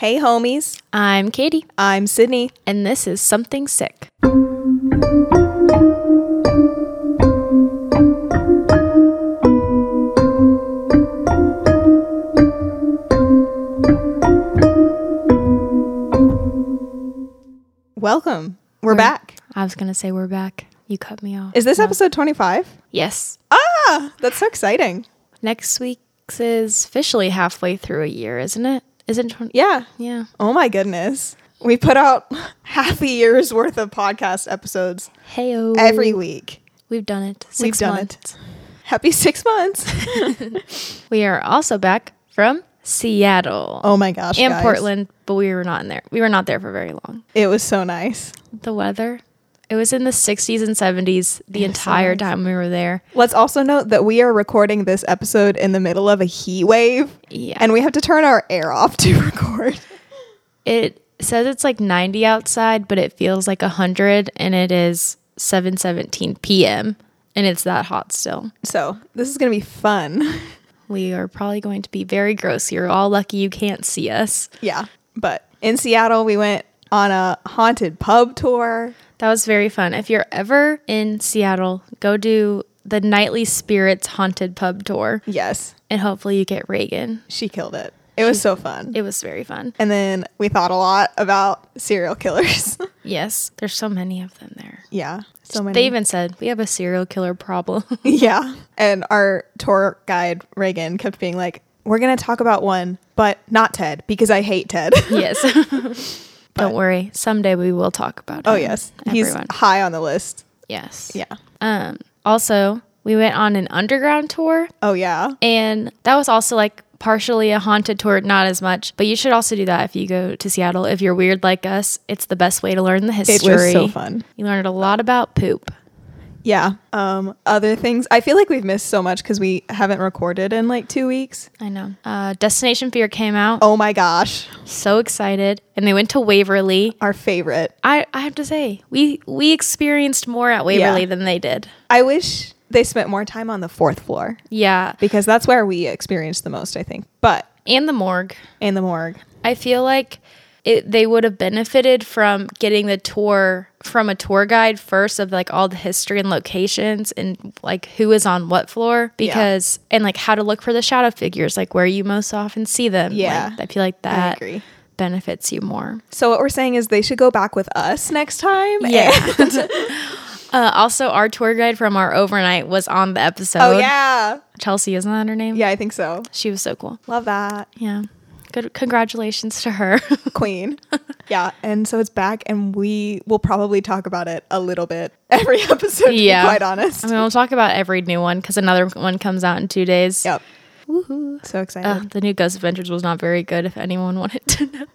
Hey, homies. I'm Katie, I'm Sydney. and this is Something Sick. Welcome. We're We're- back. I was going to say we're back. You cut me off. Is this No. episode 25? Yes. Ah, that's so exciting. Next week's is officially halfway through a year, isn't it? Isn't 20? Yeah. Yeah. Oh my goodness. We put out half a year's worth of podcast episodes Hey, every week. We've done it. 6 We've done months. Happy six months. We are also back from Seattle Oh my gosh. and guys. Portland, but we were not in there. We were not there for very long. It was so nice. The weather, it was in the 60s and 70s the It was so entire time we were there. Let's also note that we are recording this episode in the middle of a heat wave Yeah. and we have to turn our air off to record. It says it's like 90 outside, but it feels like 100 and it is 7:17 p.m. and it's that hot still. So this is going to be fun. We are probably going to be very gross. You're all lucky you can't see us. yeah. But in Seattle, we went on a haunted pub tour. That was very fun. If you're ever in Seattle, go do the Nightly Spirits Haunted Pub Tour Yes. and hopefully you get Reagan. She killed it. It was so fun. It was very fun. And then we thought a lot about serial killers. Yes, there's so many of them there. yeah. So many. They even said we have a serial killer problem. yeah. And our tour guide, Reagan, kept being like, we're going to talk about one, but not Ted because I hate Ted. yes. Don't worry. Someday we will talk about it. oh, him, yes. He's high on the list. Yes. Yeah. Um, also, we went on an underground tour, Oh, yeah. and that was also like partially a haunted tour, not as much. But you should also do that if you go to Seattle. If you're weird like us, it's the best way to learn the It history. was so fun. You learned a lot about poop. Yeah. Um, other things. I feel like we've missed so much because we haven't recorded in like two weeks. I know. Uh, Destination Fear came out. Oh my gosh. So excited, and they went to Waverly. Our favorite. I, I have to say, we we experienced more at Waverly Yeah. than they did. I wish they spent more time on the fourth floor Yeah, because that's where we experienced the most, I think. But and the morgue. And the morgue. I feel like it, they would have benefited from getting the tour from a tour guide first of like all the history and locations and like who is on what floor because and like how to look for the shadow figures like where you most often see them Yeah. Like, i feel like that benefits you more So what we're saying is they should go back with us next time. Yeah. And- uh, also our tour guide from our overnight was on the episode oh yeah. chelsea isn't that her name Yeah, I think so. she was so cool Love that. yeah good congratulations to her Queen. yeah. And so it's back and we will probably talk about it a little bit every episode, to Yeah. be quite honest. i mean we'll talk about every new one because another one comes out in two days Yep. Woohoo. So excited. Uh, the new Ghost Adventures was not very good. If anyone wanted to know,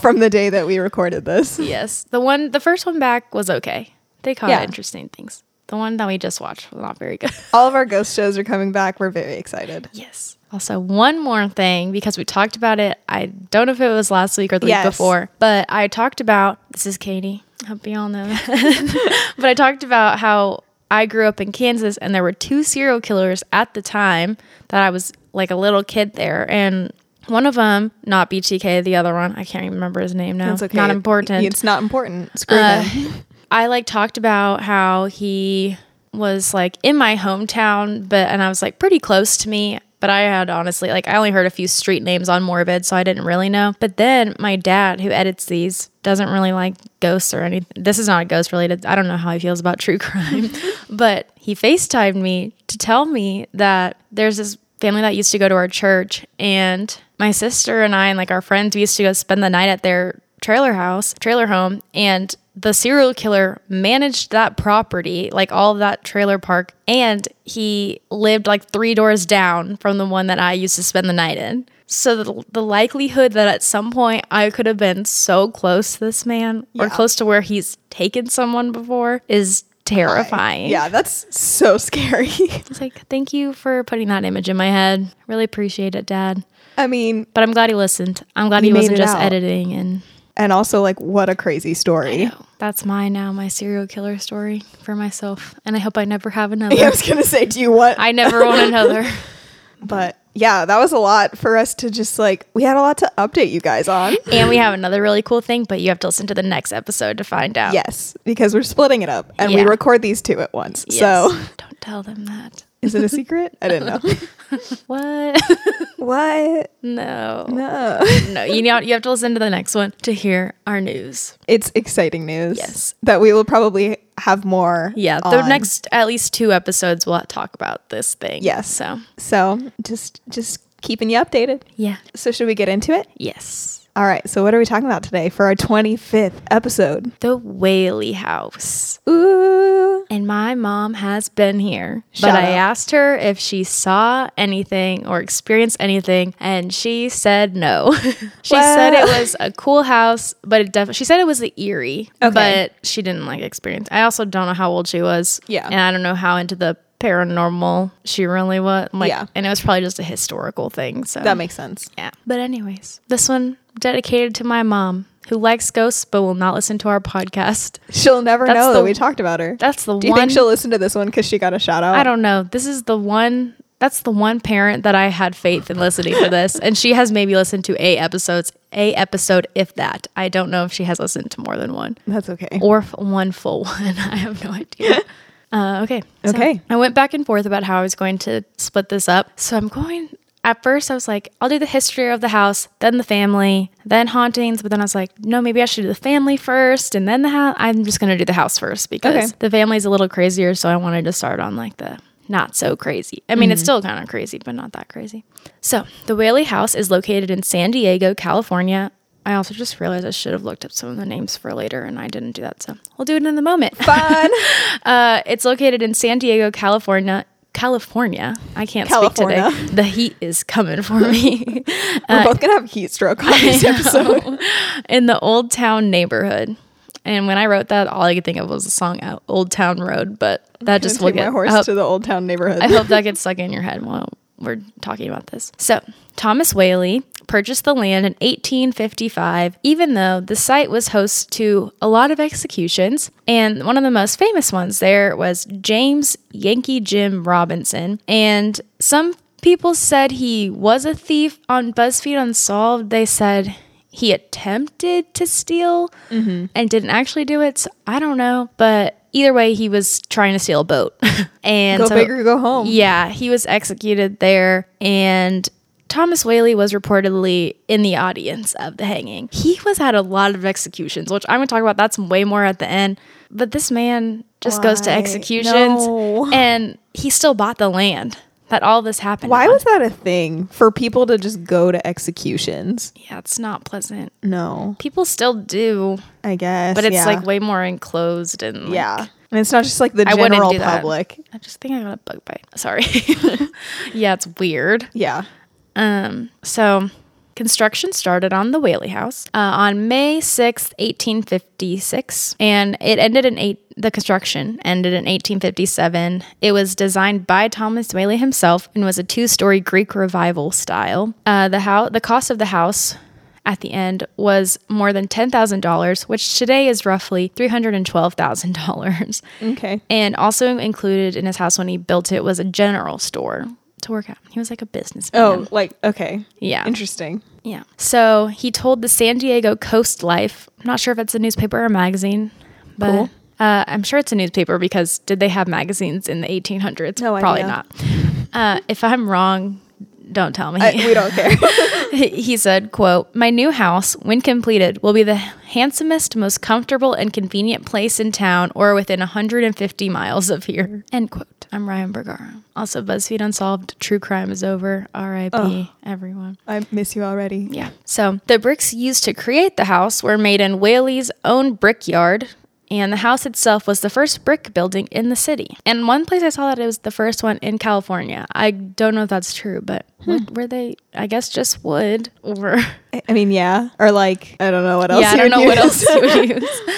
From the day that we recorded this. yes, the one, the first one back was okay. They caught Yeah. interesting things. The one that we just watched was not very good. All of our ghost shows are coming back. We're very excited. yes. Also, one more thing because we talked about it. I don't know if it was last week or the Yes. week before, but I talked about this is Katie. I hope you all know that. but I talked about how I grew up in Kansas and there were two serial killers at the time that I was like a little kid there, and one of them, not BTK, the other one, I can't even remember his name now. That's okay. Not important. It's not important. Screw Uh. I like talked about how he was like in my hometown, but and I was like pretty close to me. But I had honestly like I only heard a few street names on Morbid, so I didn't really know. But then my dad, who edits these, doesn't really like ghosts or anything. This is not ghost related. I don't know how he feels about true crime, but he FaceTimed me to tell me that there's this family that used to go to our church, and my sister and I and like our friends, we used to go spend the night at their trailer house, trailer home, and the serial killer managed that property, like all of that trailer park, and he lived like three doors down from the one that I used to spend the night in. So the, the likelihood that at some point I could have been so close to this man or close to where he's taken someone before is terrifying. Yeah, that's so scary. It's like, thank you for putting that image in my head. Really appreciate it, Dad. I mean, But I'm glad he listened. I'm glad He he, wasn't just out. editing and and also like what a crazy story. That's my now my serial killer story for myself, and I hope I never have another. I was gonna say, do you want? I never want another. but yeah, that was a lot for us to just like, we had a lot to update you guys on. And we have another really cool thing, but you have to listen to the next episode to find out. yes, because we're splitting it up and Yeah. we record these two at once. Yes. So don't tell them that. Is it a secret? I didn't know. What? what? no. No. No, you know you have to listen to the next one to hear our news. It's exciting news. Yes. That we will probably have more. Yeah, the on. next at least two episodes we'll talk about this thing. Yes. So So just just keeping you updated. yeah. So should we get into it? Yes. All right. So what are we talking about today for our 25th episode? The Whaley House. Ooh. And my mom has been here. Shout but I asked her if she saw anything or experienced anything, and she said no. she said it was a cool house, but it definitely, she said it was the eerie, Okay. but she didn't like experience. I also don't know how old she was. Yeah. And I don't know how into the paranormal she really was. Like, Yeah. And it was probably just a historical thing. So That makes sense. yeah. But anyways, this one dedicated to my mom who likes ghosts but will not listen to our podcast. She'll never That's know the- that we talked about her. That's the Do you one. think she'll listen to this one because she got a shout out? I don't know. This is the one. That's the one parent that I had faith in listening to this, and she has maybe listened to a episodes, a episode if that. I don't know if she has listened to more than one That's okay. or one full one. I have no idea. Uh, okay. So Okay. I went back and forth about how I was going to split this up. So I'm going. At first, I was like, I'll do the history of the house, then the family, then hauntings. But then I was like, no, maybe I should do the family first and then the house. I'm just going to do the house first because Okay. the family's a little crazier. So I wanted to start on like the not so crazy. I mean, it's Mm-hmm. still kind of crazy, but not that crazy. So the Whaley House is located in San Diego, California. I also just realized I should have looked up some of the names for later, and I didn't do that. So we'll do it in the moment. Fun. Uh, it's located in San Diego, California. California. I can't California. speak today. The heat is coming for me. We're uh, both gonna have heat stroke on this episode. in the Old Town neighborhood. And when I wrote that, all I could think of was the song out Old Town Road, but that just will Take my horse hope, to the old town neighborhood. I hope that gets stuck in your head while we're talking about this. So, Thomas Whaley purchased the land in 1855, even though the site was host to a lot of executions. And one of the most famous ones there was James Yankee Jim Robinson. And some people said he was a thief. On BuzzFeed Unsolved, they said he attempted to steal mm-hmm. and didn't actually do it. So I don't know. But either way, he was trying to steal a boat. and go so- big or go home. yeah, he was executed there, and Thomas Whaley was reportedly in the audience of the hanging. He was at a lot of executions, which I'm going to talk about. That's way more at the end. But this man just goes to executions, No. and he still bought the land that all this happened. Why on. was that a thing for people to just go to executions? Yeah, it's not pleasant. No, People still do, I guess. but it's yeah. like way more enclosed and like, yeah, and it's not just like the I general do that. public. I just think I got a bug bite. Sorry. yeah, it's weird. Yeah. Um, so construction started on the Whaley House uh, on May sixth, 1856, and it ended in eight. The construction ended in 1857. It was designed by Thomas Whaley himself and was a two-story Greek revival style. Uh, the house, the cost of the house at the end was more than $10,000, which today is roughly $312,000. Okay. And also included in his house when he built it was a general store to work at. He was like a businessman. Oh, like okay. Yeah. Interesting. Yeah. So he told the San Diego Coast Life, I'm not sure if it's a newspaper or a magazine, but Cool. uh, I'm sure it's a newspaper because did they have magazines in the 1800s? No Probably idea. not. Uh, if I'm wrong, don't tell me. I, we don't care. he said, quote, My new house, when completed, will be the handsomest, most comfortable, and convenient place in town or within 150 miles of here. End quote. I'm Ryan Bergara. Also, BuzzFeed Unsolved, True Crime is over. R.I.P. everyone. I miss you already. Yeah. So the bricks used to create the house were made in Whaley's own brickyard. And the house itself was the first brick building in the city. And one place I saw that it was the first one in California. I don't know if that's true, but hmm. what, were they? I guess just wood or I mean, yeah, or like I don't know what else. yeah, I don't know what else you would use.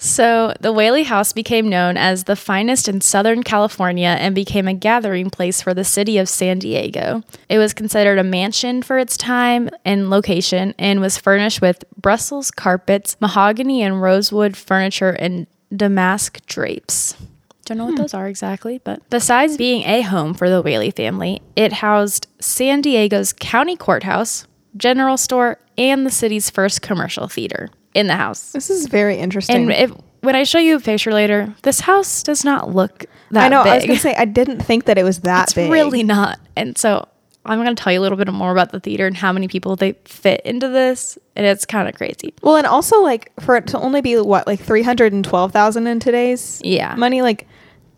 So the Whaley House became known as the finest in Southern California and became a gathering place for the city of San Diego. It was considered a mansion for its time and location and was furnished with Brussels carpets, mahogany and rosewood furniture, and damask drapes. Don't know what hmm. those are exactly, but besides being a home for the Whaley family, it housed San Diego's county courthouse, general store, and the city's first commercial theater in the house. This is very interesting. And if when I show you a picture later, this house does not look that I know. big. I was gonna say I didn't think that it was that it's big. really not. And so I'm going to tell you a little bit more about the theater and how many people they fit into this, and it's kind of crazy. well, and also like for it to only be what like three hundred and twelve thousand in today's Yeah. money, like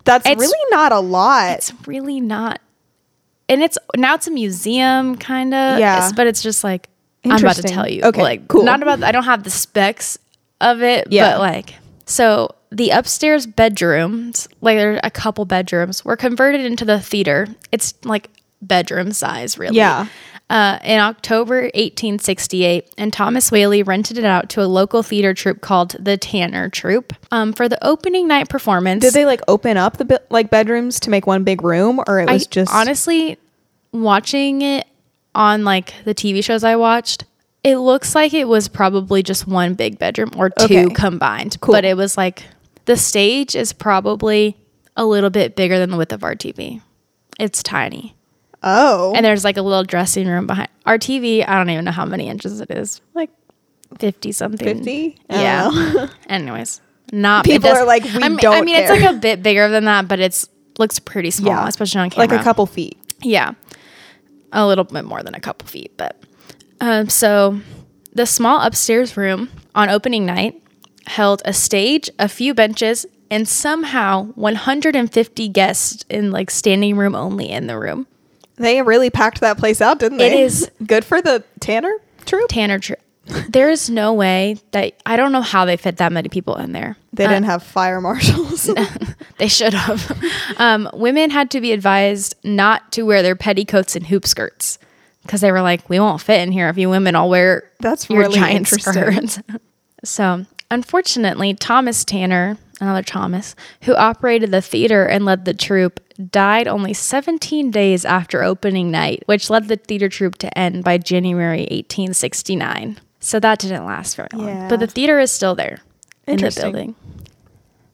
that's It's- really not a lot. It's really not. And it's now it's a museum kind of. Yeah. But it's just like I'm about to tell you. Okay, Like cool. not about I don't have the specs of it, Yeah. but like so the upstairs bedrooms, like there are a couple bedrooms, were converted into the theater. It's like bedroom size, really. Yeah. Uh, in October 1868, and Thomas Whaley rented it out to a local theater troupe called the Tanner Troupe um, for the opening night performance. Did they like open up the like bedrooms to make one big room, or it was I just honestly watching it on like the TV shows I watched. It looks like it was probably just one big bedroom or two Okay. combined, Cool. but it was like the stage is probably a little bit bigger than the width of our TV. It's tiny, oh, and there's like a little dressing room behind our TV. I don't even know how many inches it is, like fifty something. 50? Yeah. Oh. Anyways, not People does- are like, "We I mean, don't I mean, it's like a bit bigger than that, but it's looks pretty small, Yeah. especially on camera. like a couple feet. Yeah, a little bit more than a couple feet, but um, so the small upstairs room on opening night held a stage, a few benches, and somehow 150 guests in like standing room only in the room. They really packed that place out, didn't they? It is good for the Tanner troupe. Tanner, Tr- there is no way that I don't know how they fit that many people in there. They didn't have fire marshals. They should have. um, women had to be advised not to wear their petticoats and hoop skirts because they were like, "We won't fit in here if you women all wear That's your really giant interesting. skirts." so, unfortunately, Thomas Tanner, another Thomas, who operated the theater and led the troupe, died only 17 days after opening night, which led the theater troupe to end by January 1869. So that didn't last very long. Yeah. But the theater is still there in the building.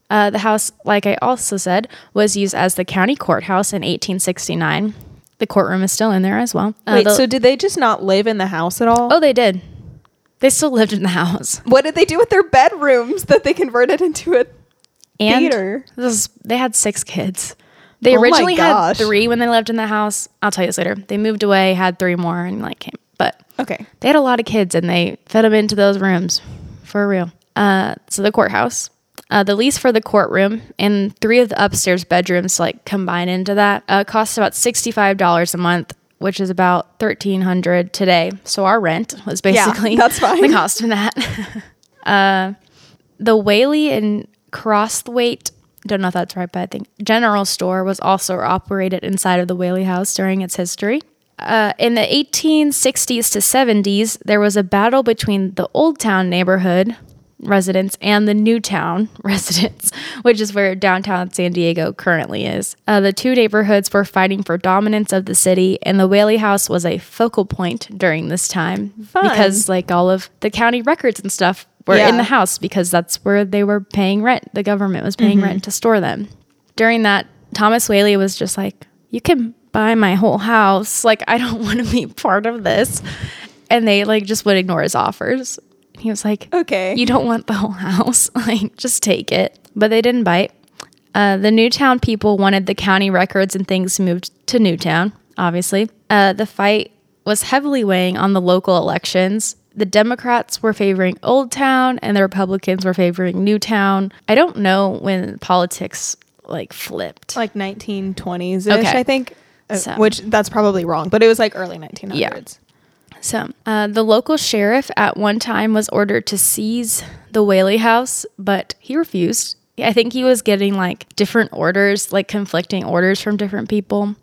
Uh, the house, like I also said, was used as the county courthouse in 1869. The courtroom is still in there as well. Uh, Wait, the- so did they just not live in the house at all? oh, they did. They still lived in the house. What did they do with their bedrooms that they converted into a And theater? This is, they had six kids. They Oh originally had three when they lived in the house. I'll tell you this later. They moved away, had three more, and like came. But Okay. they had a lot of kids, and they fed them into those rooms for real. Uh, so the courthouse, uh, the lease for the courtroom and three of the upstairs bedrooms, like combine into that, uh, costs about sixty five dollars a month, which is about thirteen hundred today. So our rent was basically yeah, that's fine. the cost of that. uh, the Whaley and Crosthwaite. Don't know if that's right, but I think General Store was also operated inside of the Whaley House during its history. Uh, in the 1860s to 70s, there was a battle between the Old Town neighborhood residents and the Newtown residents, which is where downtown San Diego currently is. Uh, the two neighborhoods were fighting for dominance of the city, and the Whaley House was a focal point during this time Fun. because, like, all of the county records and stuff were Yeah. in the house because that's where they were paying rent. The government was paying rent to store them. During that, Thomas Whaley was just like, "You can buy my whole house. Like, I don't want to be part of this." And they like just would ignore his offers. He was like, Okay. you don't want the whole house. Like, just take it." But they didn't bite. Uh, the Newtown people wanted the county records and things moved to Newtown, obviously. Uh, the fight was heavily weighing on the local elections. The Democrats were favoring Old Town and the Republicans were favoring Newtown. I don't know when politics like flipped. like 1920s ish, Okay. I think. Uh, So- Which that's probably wrong, but it was like early 1900s. So, uh, the local sheriff at one time was ordered to seize the Whaley house, but he refused. I think he was getting like different orders, like conflicting orders from different people.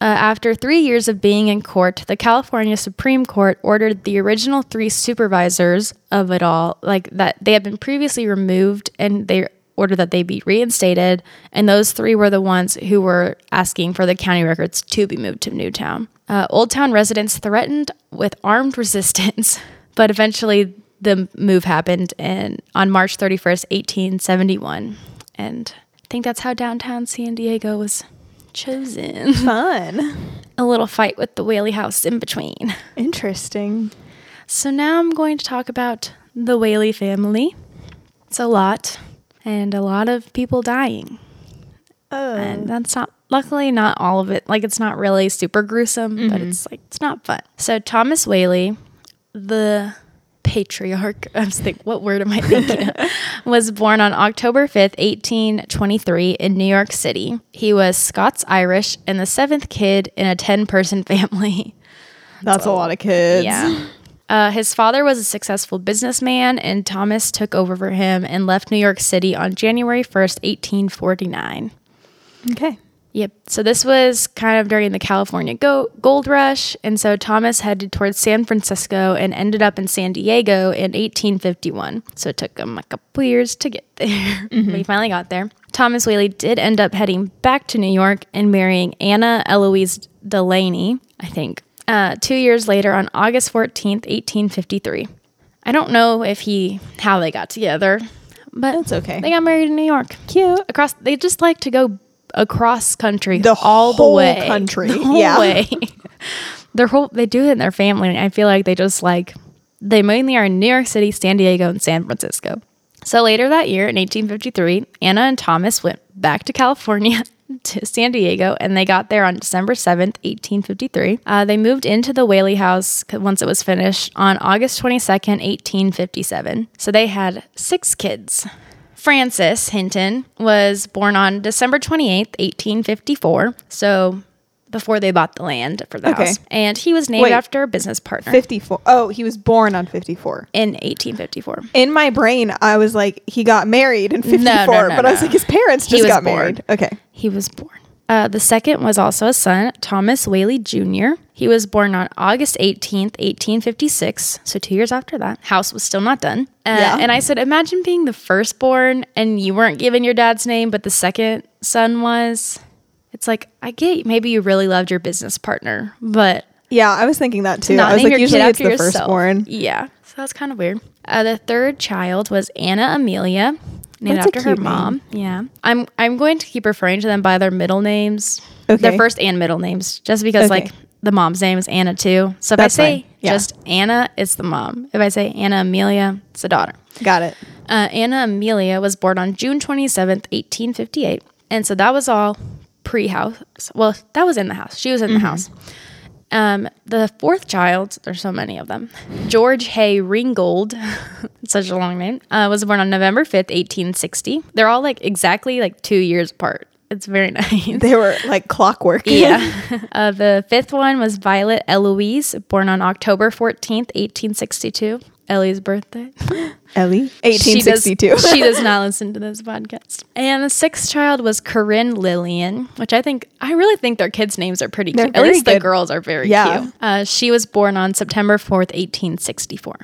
Uh, after three years of being in court, the California Supreme Court ordered the original three supervisors of it all, like that they had been previously removed, and they ordered that they be reinstated. And those three were the ones who were asking for the county records to be moved to Newtown. Uh, Old Town residents threatened with armed resistance, but eventually the move happened in, on March 31st, 1871. And I think that's how downtown San Diego was chosen. Fun. A little fight with the Whaley house in between. Interesting. So now I'm going to talk about the Whaley family. It's a lot, and a lot of people dying. Oh. And that's not, luckily, not all of it. Like, it's not really super gruesome, but Mm-hmm. it's like, it's not fun. So, Thomas Whaley, the patriarch, I was thinking, what word am I thinking was born on October 5th, 1823, in New York City. He was Scots Irish and the seventh kid in a 10 person family. That's a lot of kids. Yeah. Uh, his father was a successful businessman, and Thomas took over for him and left New York City on January 1st, 1849. Okay. Yep. So this was kind of during the California go- gold rush. And so Thomas headed towards San Francisco and ended up in San Diego in 1851. So it took him a couple years to get there. but he finally got there. Thomas Whaley did end up heading back to New York and marrying Anna Eloise Delaney, I think, uh, two years later on August 14th, 1853. I don't know if he, how they got together, but it's okay. they got married in New York Cute. across they just like to go across country The all whole the way country. the whole Yeah. way their whole they do it in their family and i feel like they just like they mainly are in new york city san diego and san francisco so later that year in 1853 anna and thomas went back to california to san diego and they got there on december 7th 1853 uh, they moved into the whaley house once it was finished on august 22nd 1857 so they had six kids. Francis Hinton was born on December 28th, 1854. So before they bought the land for the Okay. house. And he was named Wait. after a business partner 54. Oh, he was born on 54. in 1854. In my brain, I was like, he got married in 54, no, no, but I was like, his parents just got born. married. Okay. He was born. Uh, the second was also a son, Thomas Whaley Jr. He was born on August 18th, 1856. So two years after that. House was still not done. Uh, Yeah. And I said, imagine being the firstborn and you weren't given your dad's name, but the second son was. It's like, I get maybe you really loved your business partner, but Yeah, I was thinking that too. not I was like, your usually kid it's the yourself. firstborn. Yeah, so that's kind of weird. Uh, the third child was Anna Amelia, named That's after her cute name. mom. Yeah, I'm I'm going to keep referring to them by their middle names, Okay. their first and middle names, just because Okay. like the mom's name is Anna too. So if That's I say. Yeah. just Anna, it's the mom. If I say Anna Amelia, it's the daughter. Got it. Uh, Anna Amelia was born on June 27th, 1858. And so that was all pre house. Well, that was in the house. She was in Mm-hmm. the house. Um, the fourth child, there's so many of them, George Hay Ringgold, such a long name, uh, was born on November 5th, 1860. They're all like exactly like two years apart. It's very nice. They were like clockwork. Yeah. uh, the fifth one was Violet Eloise, born on October 14th, 1862. Ellie's birthday. Ellie, She does- 1862. She does, not listen to this podcast. And the sixth child was Corinne Lillian, which I think, I really think their kids' names are pretty They're cute. At least the girls are very Yeah. cute. Uh, she was born on September 4th, 1864.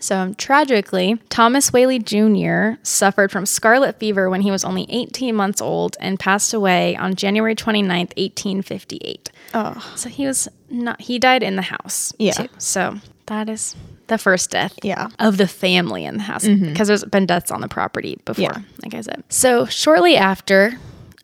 So um, tragically, Thomas Whaley Jr. suffered from scarlet fever when he was only 18 months old and passed away on January 29th, 1858. oh, So he was not, he died in the house. Yeah. Too. So that is the first death Yeah. of the family in the house because there's been deaths on the property before, Yeah. like I said. So shortly after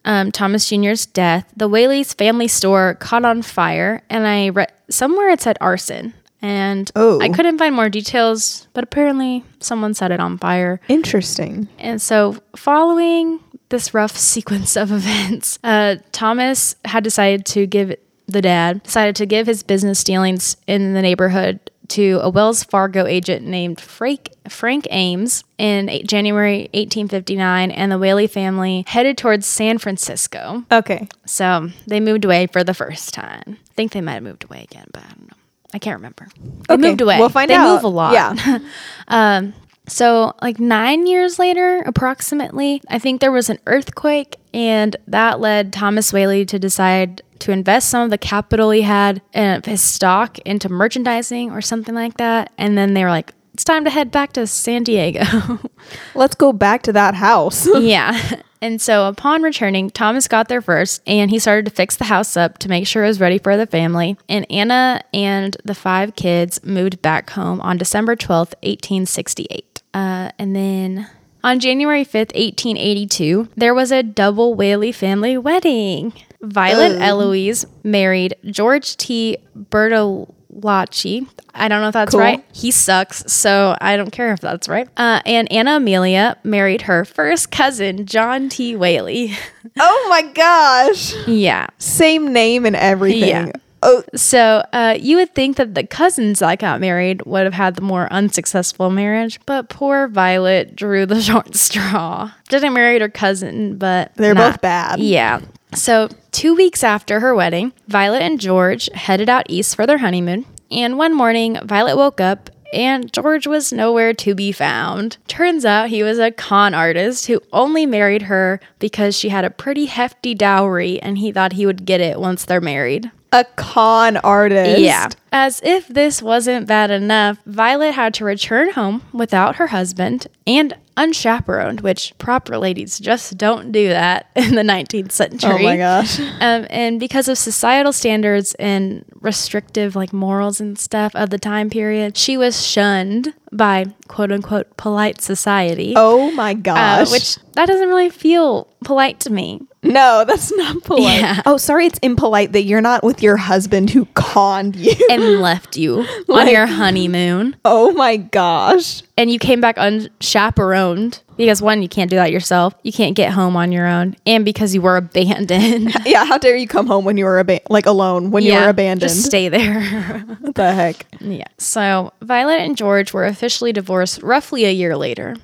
um, Thomas Jr.'s death, the Whaley's family store caught on fire, and I read somewhere it said arson. And Oh. I couldn't find more details, but apparently someone set it on fire. interesting. And so, following this rough sequence of events, uh, Thomas had decided to give the dad decided to give his business dealings in the neighborhood to a Wells Fargo agent named Frank Frank Ames in January 1859, and the Whaley family headed towards San Francisco. Okay. So they moved away for the first time. I think they might have moved away again, but I don't know. I can't remember. They Okay, moved away. we'll find they out. move a lot. Yeah. Um, so, like nine years later, approximately, I think there was an earthquake, and that led Thomas Whaley to decide to invest some of the capital he had in his stock into merchandising or something like that. And then they were like, it's time to head back to San Diego. Let's go back to that house. yeah. And so upon returning, Thomas got there first and he started to fix the house up to make sure it was ready for the family. And Anna and the five kids moved back home on December 12th, 1868. Uh, and then On January 5th, 1882, there was a double Whaley family wedding. Violet Eloise married George T. Bertolacci. I don't know if that's Cool. right. He sucks, so I don't care if that's right. Uh, and Anna Amelia married her first cousin, John T. Whaley. Oh my gosh. yeah. Same name and everything. Yeah. Oh, So uh, you would think that the cousins that got married would have had the more unsuccessful marriage, but poor Violet drew the short straw. Didn't marry her cousin, but They're not- both bad. Yeah. So two weeks after her wedding, Violet and George headed out east for their honeymoon. And one morning, Violet woke up and George was nowhere to be found. Turns out he was a con artist who only married her because she had a pretty hefty dowry and he thought he would get it once they're married. A con artist. Yeah. As if this wasn't bad enough, Violet had to return home without her husband and unchaperoned, which proper ladies just don't do that in the 19th century. Oh my gosh. Um, and because of societal standards and restrictive like morals and stuff of the time period, she was shunned by quote unquote polite society. Oh my uh, gosh. which that doesn't really feel polite to me. No, that's not polite. Yeah. Oh, sorry, it's impolite that you're not with your husband who conned you. And left you on your honeymoon. oh my gosh. and you came back unchaperoned because one, you can't do that yourself. You can't get home on your own, and because you were abandoned. Yeah, how dare you come home when you were aba- like alone when you were abandoned? Just stay there. what the heck? yeah. So Violet and George were officially divorced roughly a year later.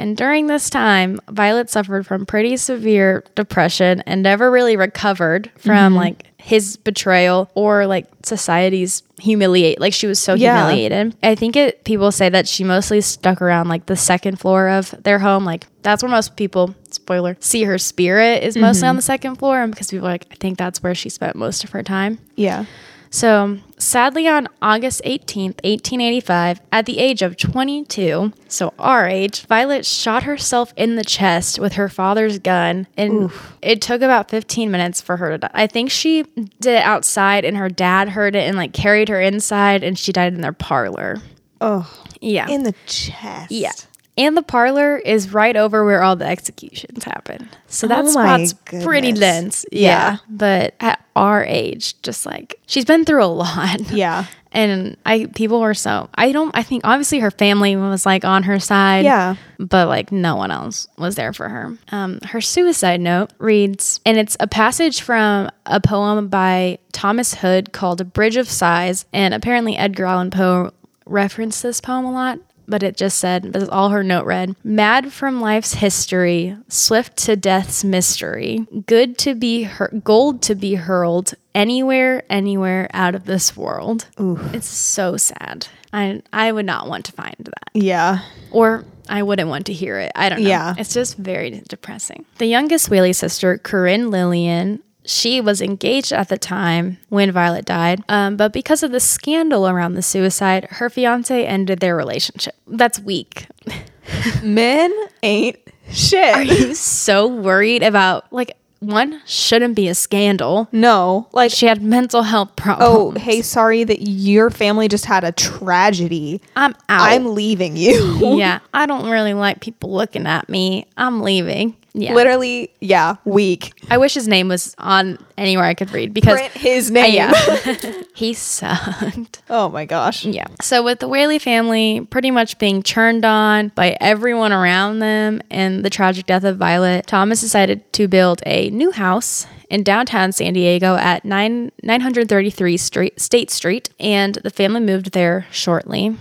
And during this time, Violet suffered from pretty severe depression and never really recovered from mm-hmm. like his betrayal or like society's humiliate. Like she was so Yeah. humiliated. I think it people say that she mostly stuck around like the second floor of their home. Like that's where most people, spoiler, see her spirit is mostly mm-hmm. on the second floor. And because people are like, I think that's where she spent most of her time. Yeah. So, sadly, on August 18th, 1885, at the age of 22, so our age, Violet shot herself in the chest with her father's gun. And it took about 15 minutes for her to die. I think she did it outside, and her dad heard it and like carried her inside, and she died in their parlor. Oh, Yeah. in the chest. yeah. And the parlor is right over where all the executions happen. So that Oh spot's pretty dense. Yeah. yeah. But at our age, just like she's been through a lot. Yeah. And I people were so I don't I think obviously her family was like on her side. Yeah. But like no one else was there for her. Um her suicide note reads and it's a passage from a poem by Thomas Hood called A Bridge of Sighs and apparently Edgar Allan Poe referenced this poem a lot. But it just said, all her note read Mad from life's history, swift to death's mystery, good to be hur- gold to be hurled anywhere, anywhere out of this world. It's so sad. I I would not want to find that. Yeah. Or I wouldn't want to hear it. I don't know. Yeah. It's just very depressing. The youngest Whaley sister, Corinne Lillian, she was engaged at the time when Violet died. Um, but because of the scandal around the suicide, her fiance ended their relationship. That's weak. Men ain't shit. Are you so worried about, like, one shouldn't be a scandal. no. Like She had mental health problems. Oh, hey, sorry that your family just had a tragedy. I'm out. I'm leaving you. yeah, I don't really like people looking at me. I'm leaving. Yeah. Literally, yeah, weak. I wish his name was on anywhere I could read because Print his name. yeah, he sucked. oh my gosh. Yeah. So with the Whaley family pretty much being churned on by everyone around them and the tragic death of Violet, Thomas decided to build a new house in downtown San Diego at 9 933 Street, State Street, and the family moved there shortly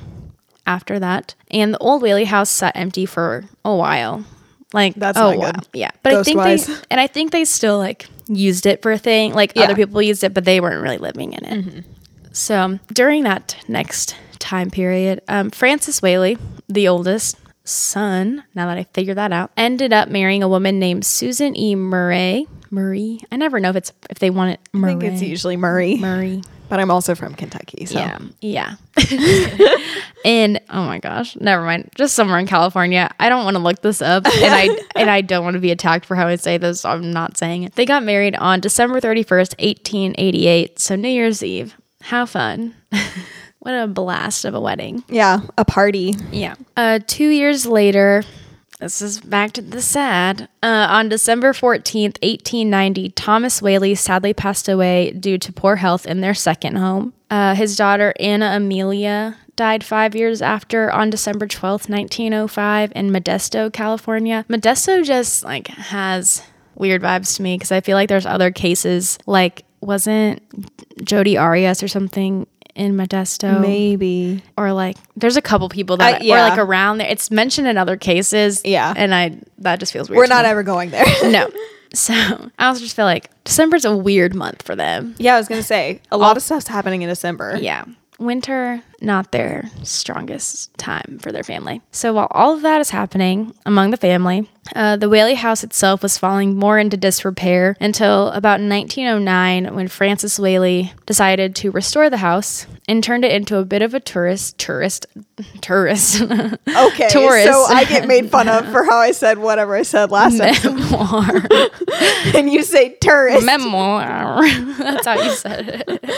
after that. And the old Whaley house sat empty for a while. Like That's oh wow. Yeah. But I think they and I think they still like used it for a thing. Like Yeah. other people used it, but they weren't really living in it. So during that next time period, um, Francis Whaley, the oldest son, now that I figured that out, ended up marrying a woman named Susan E. Murray. Murray. I never know if it's if they want it I Murray. think it's usually Murray, Murray. But I'm also from Kentucky, so Yeah. Yeah. and oh my gosh, never mind. Just somewhere in California. I don't want to look this up and I and I don't want to be attacked for how I say this. So I'm not saying it. They got married on December 31st, 1888, so New Year's Eve. How fun. what a blast of a wedding. yeah, a party. Yeah. Uh 2 years later, this is back to the sad. Uh, on December 14th, 1890, Thomas Whaley sadly passed away due to poor health in their second home. Uh, his daughter, Anna Amelia, died five years after on December 12th, 1905, in Modesto, California. Modesto just like has weird vibes to me because I feel like there's other cases like wasn't Jodi Arias or something in Modesto Maybe. or like there's a couple people that I- yeah. or like around there. It's mentioned in other cases. Yeah. and I that just feels weird. We're not me. ever going there. no. So I also just feel like December's a weird month for them. yeah, I was gonna say a lot of stuff's happening in December. Yeah. Winter, not their strongest time for their family. So while all of that is happening among the family, uh, the Whaley house itself was falling more into disrepair until about 1909 when Francis Whaley decided to restore the house and turned it into a bit of a tourist, tourist, tourist Okay. Tourist. So I get made fun of for how I said whatever I said last memoir. and you say tourist. memoir. That's how you said it.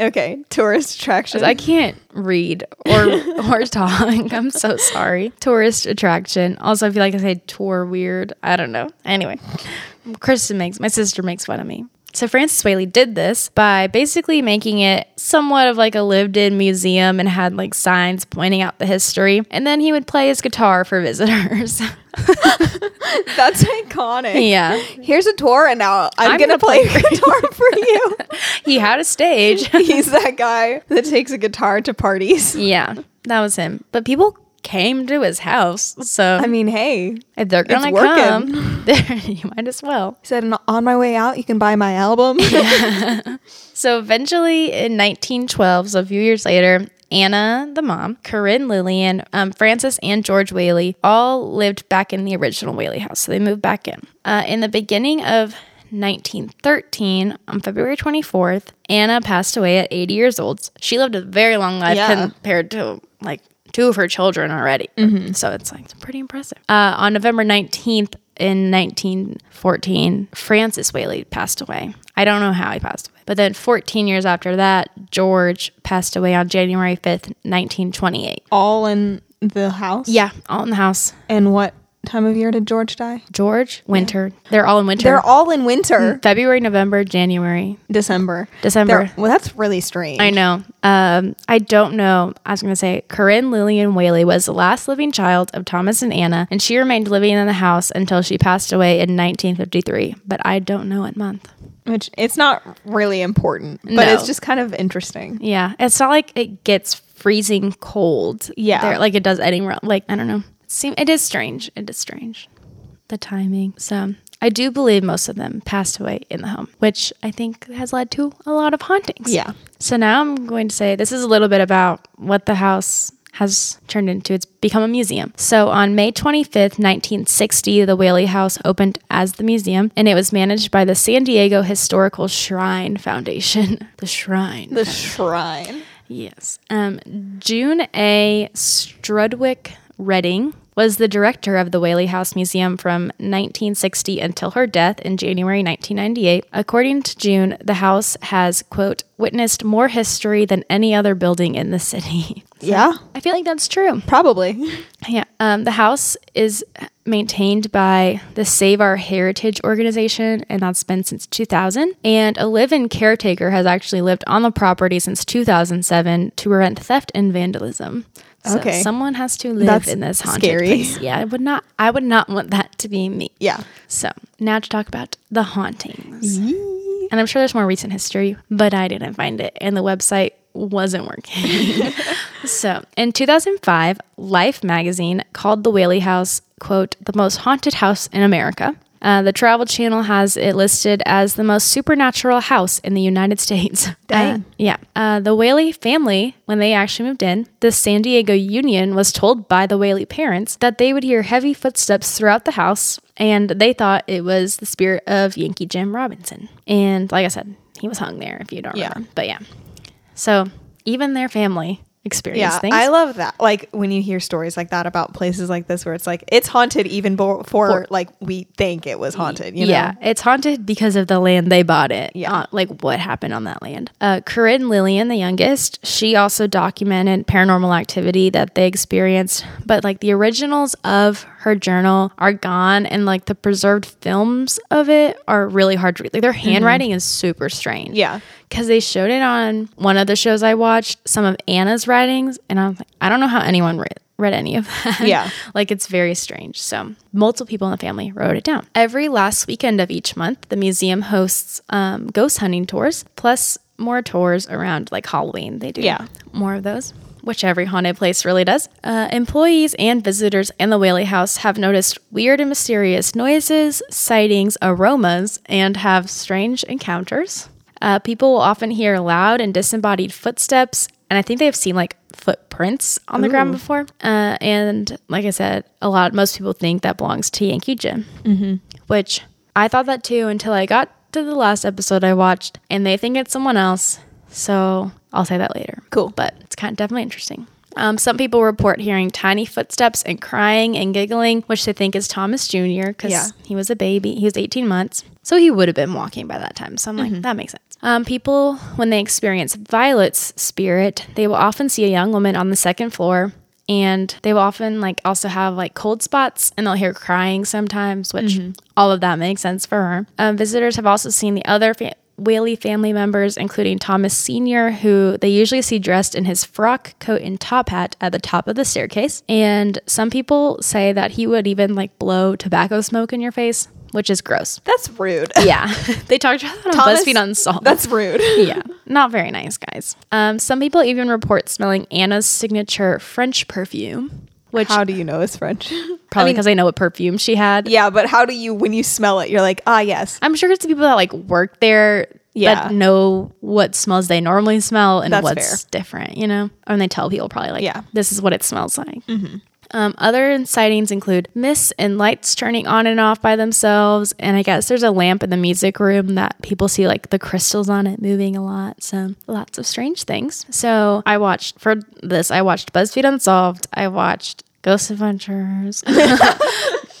Okay, tourist attraction. I can't read or or talk. I'm so sorry. Tourist attraction. Also, I feel like I say tour weird. I don't know. Anyway, Kristen makes my sister makes fun of me. So Francis Whaley did this by basically making it somewhat of like a lived-in museum and had like signs pointing out the history. And then he would play his guitar for visitors. That's iconic. yeah. Here's a tour, and now I'm, I'm gonna, gonna play play guitar for you. He had a stage. He's that guy that takes a guitar to parties. yeah. That was him. But people came to his house. So I mean, hey, if they're gonna come, there you might as well. he said, on my way out, you can buy my album. So eventually in 1912, so a few years later, Anna, the mom, Corinne Lillian, um, Francis, and George Whaley all lived back in the original Whaley house. So they moved back in. Uh, in the beginning of 1913, on February 24th, Anna passed away at 80 years old. She lived a very long life Yeah. compared to like two of her children already. So it's like it's pretty impressive. Uh, on November 19th in 1914, Francis Whaley passed away. I don't know how he passed away. But then 14 years after that, George passed away on January 5th, 1928. All in the house. Yeah, all in the house. And what time of year did George die? George, winter. They're all in winter. They're all in winter, February, November, January, December. December. They're- well, that's really strange. I know. Um, I don't know. I was going to say Corinne Lillian Whaley was the last living child of Thomas and Anna, and she remained living in the house until she passed away in 1953. But I don't know what month. Which it's not really important, but No. it's just kind of interesting. Yeah, it's not like it gets freezing cold. Yeah. there, like it does anywhere. Like I don't know. Seem it is strange. It is strange. The timing. So I do believe most of them passed away in the home, which I think has led to a lot of hauntings. Yeah. So now I'm going to say this is a little bit about what the house has turned into. It's become a museum. So on May 25th, 1960, the Whaley House opened as the museum and it was managed by the San Diego Historical Shrine Foundation. the Shrine. The shrine. Yes. Um, June A. Strudwick Reading was the director of the Whaley House Museum from 1960 until her death in January 1998. According to June, the house has, quote, witnessed more history than any other building in the city. So, Yeah. I feel like that's true. Probably. Yeah. Um, the house is maintained by the Save Our Heritage organization, and that's been since 2000. And a live in caretaker has actually lived on the property since 2007 to prevent theft and vandalism. So Okay. someone has to live That's in this haunted scary. place. Yeah, I would not. I would not want that to be me. Yeah. So now to talk about the hauntings. And I'm sure there's more recent history, but I didn't find it, and the website wasn't working. so in 2005, Life magazine called the Whaley House, quote, the most haunted house in America. Uh, the Travel Channel has it listed as the most supernatural house in the United States. Dang. Uh, yeah. Uh, the Whaley family, when they actually moved in, the San Diego Union was told by the Whaley parents that they would hear heavy footsteps throughout the house, and they thought it was the spirit of Yankee Jim Robinson. And like I said, he was hung there if you don't Yeah. remember. But yeah. So even their family experienced Yeah. things. I love that. Like when you hear stories like that about places like this where it's like it's haunted even before like we think it was haunted, you know? yeah, it's haunted because of the land they bought it. Yeah. Uh, like what happened on that land. Uh, Corinne Lillian, the youngest, she also documented paranormal activity that they experienced, but like the originals of her journal are gone and like the preserved films of it are really hard to read. Like their handwriting is super strange. Yeah. Because they showed it on one of the shows I watched, some of Anna's writings, and I'm like, I don't know how anyone read, read any of that. Yeah. like it's very strange. So multiple people in the family wrote it down. Every last weekend of each month, the museum hosts um, ghost hunting tours, plus more tours around like Halloween. They do Yeah. more of those. Which every haunted place really does. Uh, employees and visitors in the Whaley House have noticed weird and mysterious noises, sightings, aromas, and have strange encounters. Uh, people will often hear loud and disembodied footsteps, and I think they've seen like footprints on the ground before. Uh, and like I said, a lot most people think that belongs to Yankee Jim, mm-hmm. which I thought that too until I got to the last episode I watched, and they think it's someone else. So I'll say that later. Cool. but it's kind of definitely interesting. Um, some people report hearing tiny footsteps and crying and giggling, which they think is Thomas Jr. because Yeah. he was a baby. He was 18 months. So he would have been walking by that time. So I'm like, that makes sense. Um, people, when they experience Violet's spirit, they will often see a young woman on the second floor. And they will often like also have like cold spots and they'll hear crying sometimes, which all of that makes sense for her. Um, visitors have also seen the other fa- Whaley family members, including Thomas Sr., who they usually see dressed in his frock coat and top hat at the top of the staircase. And some people say that he would even like blow tobacco smoke in your face, which is gross. That's rude. Yeah. they talked about that on Thomas- BuzzFeed Unsolved. That's rude. yeah, not very nice, guys. Um, some people even report smelling Anna's signature French perfume, which How do you know it's French? probably because I know what perfume she had. yeah, but how do you when you smell it, you're like, ah, yes. I'm sure it's the people that like work there Yeah. that know what smells they normally smell and That's what's different, you know? And they tell people probably like, Yeah. this is what it smells like. Um, other sightings include mists and lights turning on and off by themselves. And I guess there's a lamp in the music room that people see like the crystals on it moving a lot. So lots of strange things. So I watched for this, I watched BuzzFeed Unsolved. I watched Ghost Adventures.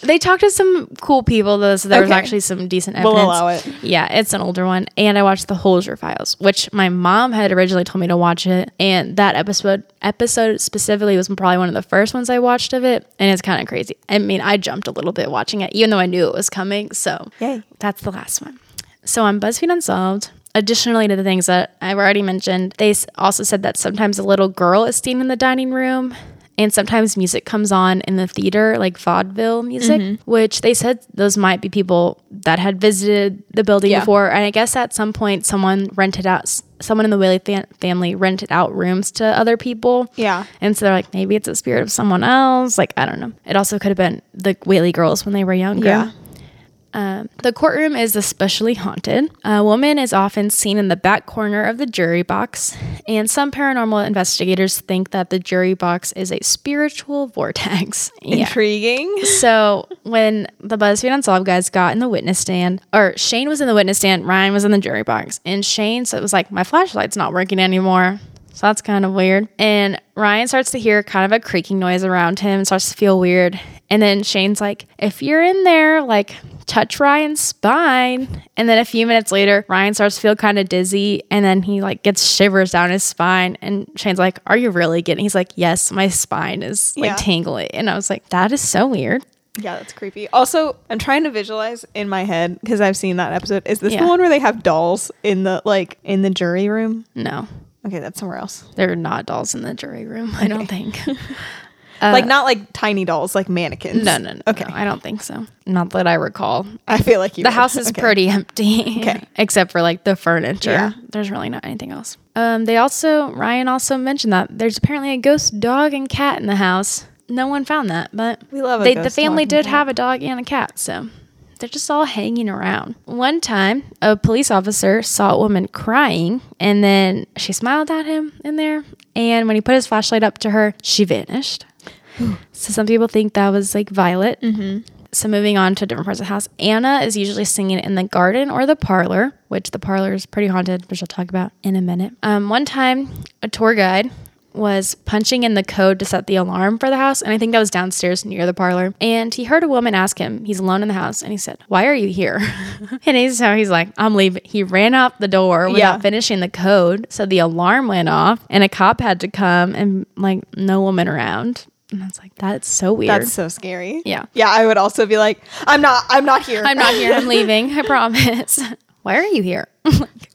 they talked to some cool people though, so there was actually some decent We'll allow it. Yeah, it's an older one. And I watched the Holzer Files, which my mom had originally told me to watch it. And that episode episode specifically was probably one of the first ones I watched of it. And it's kind of crazy. I mean, I jumped a little bit watching it, even though I knew it was coming. So Yay. that's the last one. So on BuzzFeed Unsolved, additionally to the things that I've already mentioned, they also said that sometimes a little girl is seen in the dining room. And sometimes music comes on in the theater, like vaudeville music, mm-hmm. which they said those might be people that had visited the building Yeah. before. And I guess at some point, someone rented out, someone in the Whaley fa- family rented out rooms to other people. Yeah. And so they're like, maybe it's a spirit of someone else. Like, I don't know. It also could have been the Whaley girls when they were younger. Yeah. Um, the courtroom is especially haunted. A woman is often seen in the back corner of the jury box, and some paranormal investigators think that the jury box is a spiritual vortex. Yeah. Intriguing. So when the BuzzFeed Unsolved guys got in the witness stand, or Shane was in the witness stand, Ryan was in the jury box, and Shane so it was like, my flashlight's not working anymore. So that's kind of weird. And Ryan starts to hear kind of a creaking noise around him, and starts to feel weird. And then Shane's like, if you're in there, like touch Ryan's spine. And then a few minutes later, Ryan starts to feel kind of dizzy and then he like gets shivers down his spine. And Shane's like, Are you really getting? He's like, Yes, my spine is like Yeah. tingly. And I was like, That is so weird. Yeah, that's creepy. Also, I'm trying to visualize in my head because I've seen that episode. Is this Yeah. the one where they have dolls in the like in the jury room? No, Okay, that's somewhere else. there are not dolls in the jury room. I don't think. like not like tiny dolls, like mannequins. Uh, No, no, no. Okay, no, I don't think so. Not that I recall. I feel like you. The would. house is Okay. pretty empty. Okay. Except for like the furniture. Yeah. There's really not anything else. Um, they also Ryan also mentioned that there's apparently a ghost dog and cat in the house. No one found that, but We love they, the family did have a dog and a cat, so they're just all hanging around. One time, a police officer saw a woman crying, and then she smiled at him in there. And when he put his flashlight up to her, she vanished. so some people think that was like Violet. Mm-hmm. So moving on to different parts of the house, Anna is usually singing in the garden or the parlor, which the parlor is pretty haunted, which I'll talk about in a minute. Um, one time, a tour guide was punching in the code to set the alarm for the house, and I think that was downstairs near the parlor. And he heard a woman ask him, he's alone in the house, and he said, "Why are you here?" and he's so he's like, "I'm leaving." He ran out the door without Yeah. finishing the code, so the alarm went off, and a cop had to come, and like no woman around. And I was like, that's so weird. That's so scary. Yeah. Yeah, I would also be like, I'm not I'm not here. I'm not here. I'm leaving. I promise. Why are you here?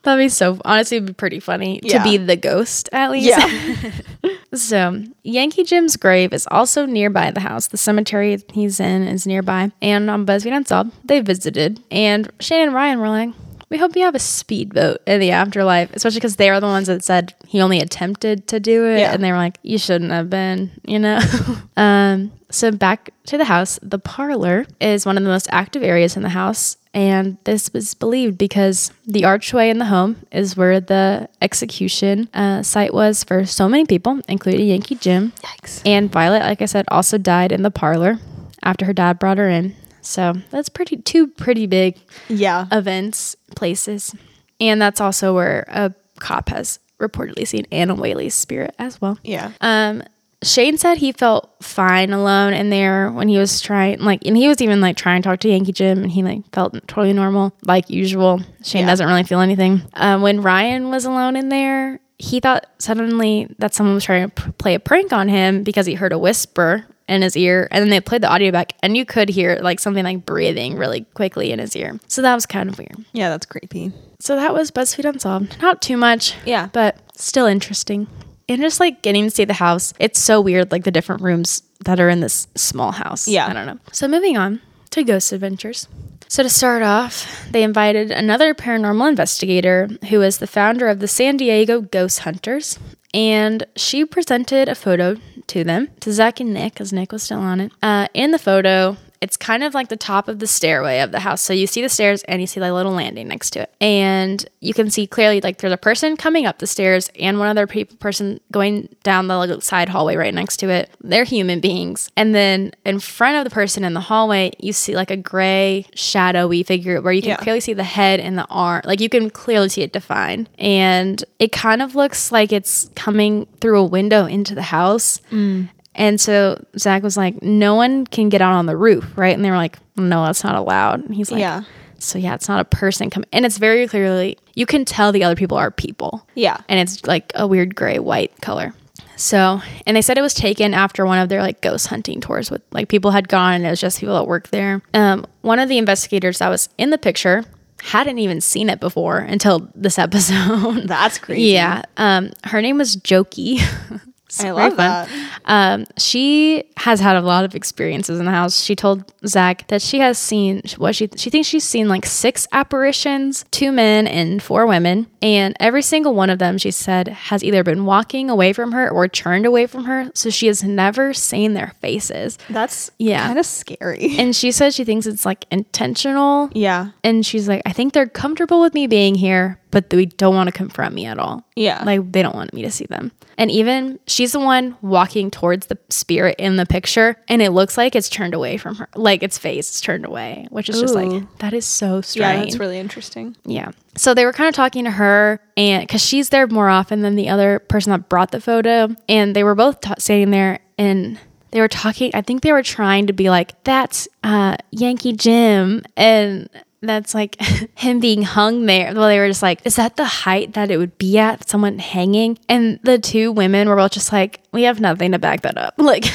That'd be so. Honestly, it'd be pretty funny Yeah. to be the ghost at least. Yeah. So, Yankee Jim's grave is also nearby the house. The cemetery he's in is nearby. And on BuzzFeed Unsolved, they visited. And Shane and Ryan were like, we hope you have a speedboat in the afterlife, especially because they are the ones that said he only attempted to do it. Yeah. And they were like, you shouldn't have been, you know? um, so, back to the house, the parlor is one of the most active areas in the house. And this was believed because the archway in the home is where the execution uh, site was for so many people, including Yankee Jim. Yikes. And Violet, like I said, also died in the parlor after her dad brought her in. So that's pretty two pretty big Yeah. events, places. And that's also where a cop has reportedly seen Anna Whaley's spirit as well. yeah. Um, Shane said he felt fine alone in there when he was trying, like, and he was even like trying to talk to Yankee Jim, and he like felt totally normal, like usual. Shane Yeah. doesn't really feel anything. Um, when Ryan was alone in there, he thought suddenly that someone was trying to p- play a prank on him because he heard a whisper in his ear, and then they played the audio back, and you could hear like something like breathing really quickly in his ear. So that was kind of weird. Yeah, that's creepy. So that was BuzzFeed Unsolved. Not too much. Yeah. But still interesting. And just like getting to see the house, it's so weird, like the different rooms that are in this small house. Yeah. I don't know. So moving on to Ghost Adventures. So to start off, they invited another paranormal investigator who is the founder of the San Diego Ghost Hunters. And she presented a photo to them, to Zach and Nick, because Nick was still on it. Uh, in the photo, it's kind of like the top of the stairway of the house. So you see the stairs and you see the little landing next to it. And you can see clearly like there's a person coming up the stairs and one other pe- person going down the like, side hallway right next to it. They're human beings. And then in front of the person in the hallway, you see like a gray, shadowy figure where you can Yeah. clearly see the head and the arm. Like you can clearly see it defined. And it kind of looks like it's coming through a window into the house. Mm. And so Zach was like, no one can get out on the roof, right? And they were like, no, that's not allowed. And he's like, Yeah. So yeah, it's not a person coming. And it's very clearly, you can tell the other people are people. Yeah. And it's like a weird gray white color. So, and they said it was taken after one of their like ghost hunting tours with like people had gone and it was just people that worked there. Um, one of the investigators that was in the picture hadn't even seen it before until this episode. That's crazy. Yeah. Um, her name was Jokey. It's I love fun. that. Um, she has had a lot of experiences in the house. She told Zach that she has seen what she she thinks she's seen like six apparitions, two men and four women, and every single one of them she said has either been walking away from her or turned away from her. So she has never seen their faces. That's Yeah. kind of scary. And she says she thinks it's like intentional. Yeah. And she's like, I think they're comfortable with me being here, but they don't want to confront me at all. Yeah. Like they don't want me to see them. And even she's the one walking towards the spirit in the picture, and it looks like it's turned away from her. Like its face is turned away, which is just like, that is so strange. Yeah, that's really interesting. Yeah. So they were kind of talking to her, and because she's there more often than the other person that brought the photo, and they were both ta standing there and they were talking. I think they were trying to be like, "That's uh, Yankee Jim," and that's like him being hung there. Well, they were just like, "Is that the height that it would be at? Someone hanging?" And the two women were both just like, "We have nothing to back that up." Like,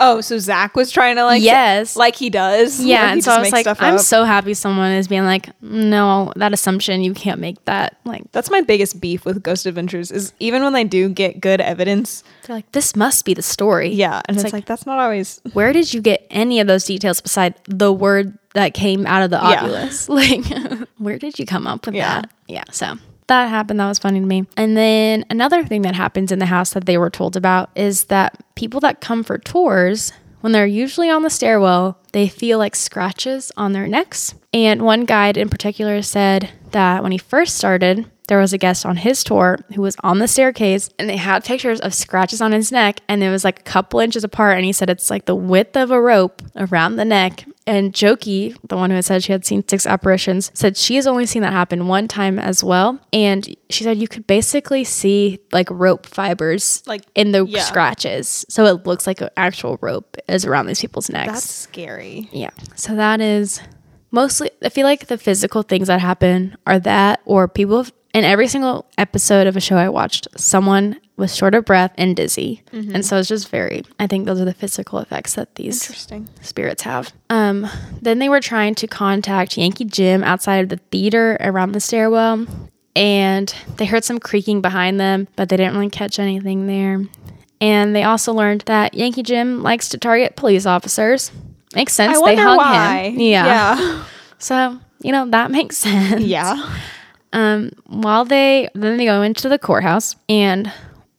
Oh, so Zach was trying to like Yes. like he does. yeah. he And so I was like, "I'm so happy someone is being like, no, that assumption you can't make that." Like. That's my biggest beef with Ghost Adventures is even when they do get good evidence, They're like, this must be the story. yeah, and It's it's, like- like, that's not always Where did you get any of those details beside the word that came out of the Yeah. Ovilus? Like, where did you come up with Yeah. that? Yeah. So that happened. That was funny to me. And then another thing that happens in the house that they were told about is that people that come for tours, when they're usually on the stairwell, they feel like scratches on their necks. And one guide in particular said that when he first started, there was a guest on his tour who was on the staircase and they had pictures of scratches on his neck and it was like a couple inches apart and he said it's like the width of a rope around the neck and Jokey, the one who had said she had seen six apparitions, said she has only seen that happen one time as well. And she said you could basically see like rope fibers Like, in the yeah. scratches. So it looks like an actual rope is around these people's necks. that's scary. Yeah. So that is mostly, I feel like the physical things that happen are that, or people have, in every single episode of a show I watched, someone was short of breath and dizzy. And so it's just very, I think those are the physical effects that these spirits have. Um, then they were trying to contact Yankee Jim outside of the theater around the stairwell, and they heard some creaking behind them, but they didn't really catch anything there. And they also learned that Yankee Jim likes to target police officers. Makes sense. I they hung why. him. Yeah. Yeah. So, you know, that makes sense. Yeah. Um, while they then they go into the courthouse and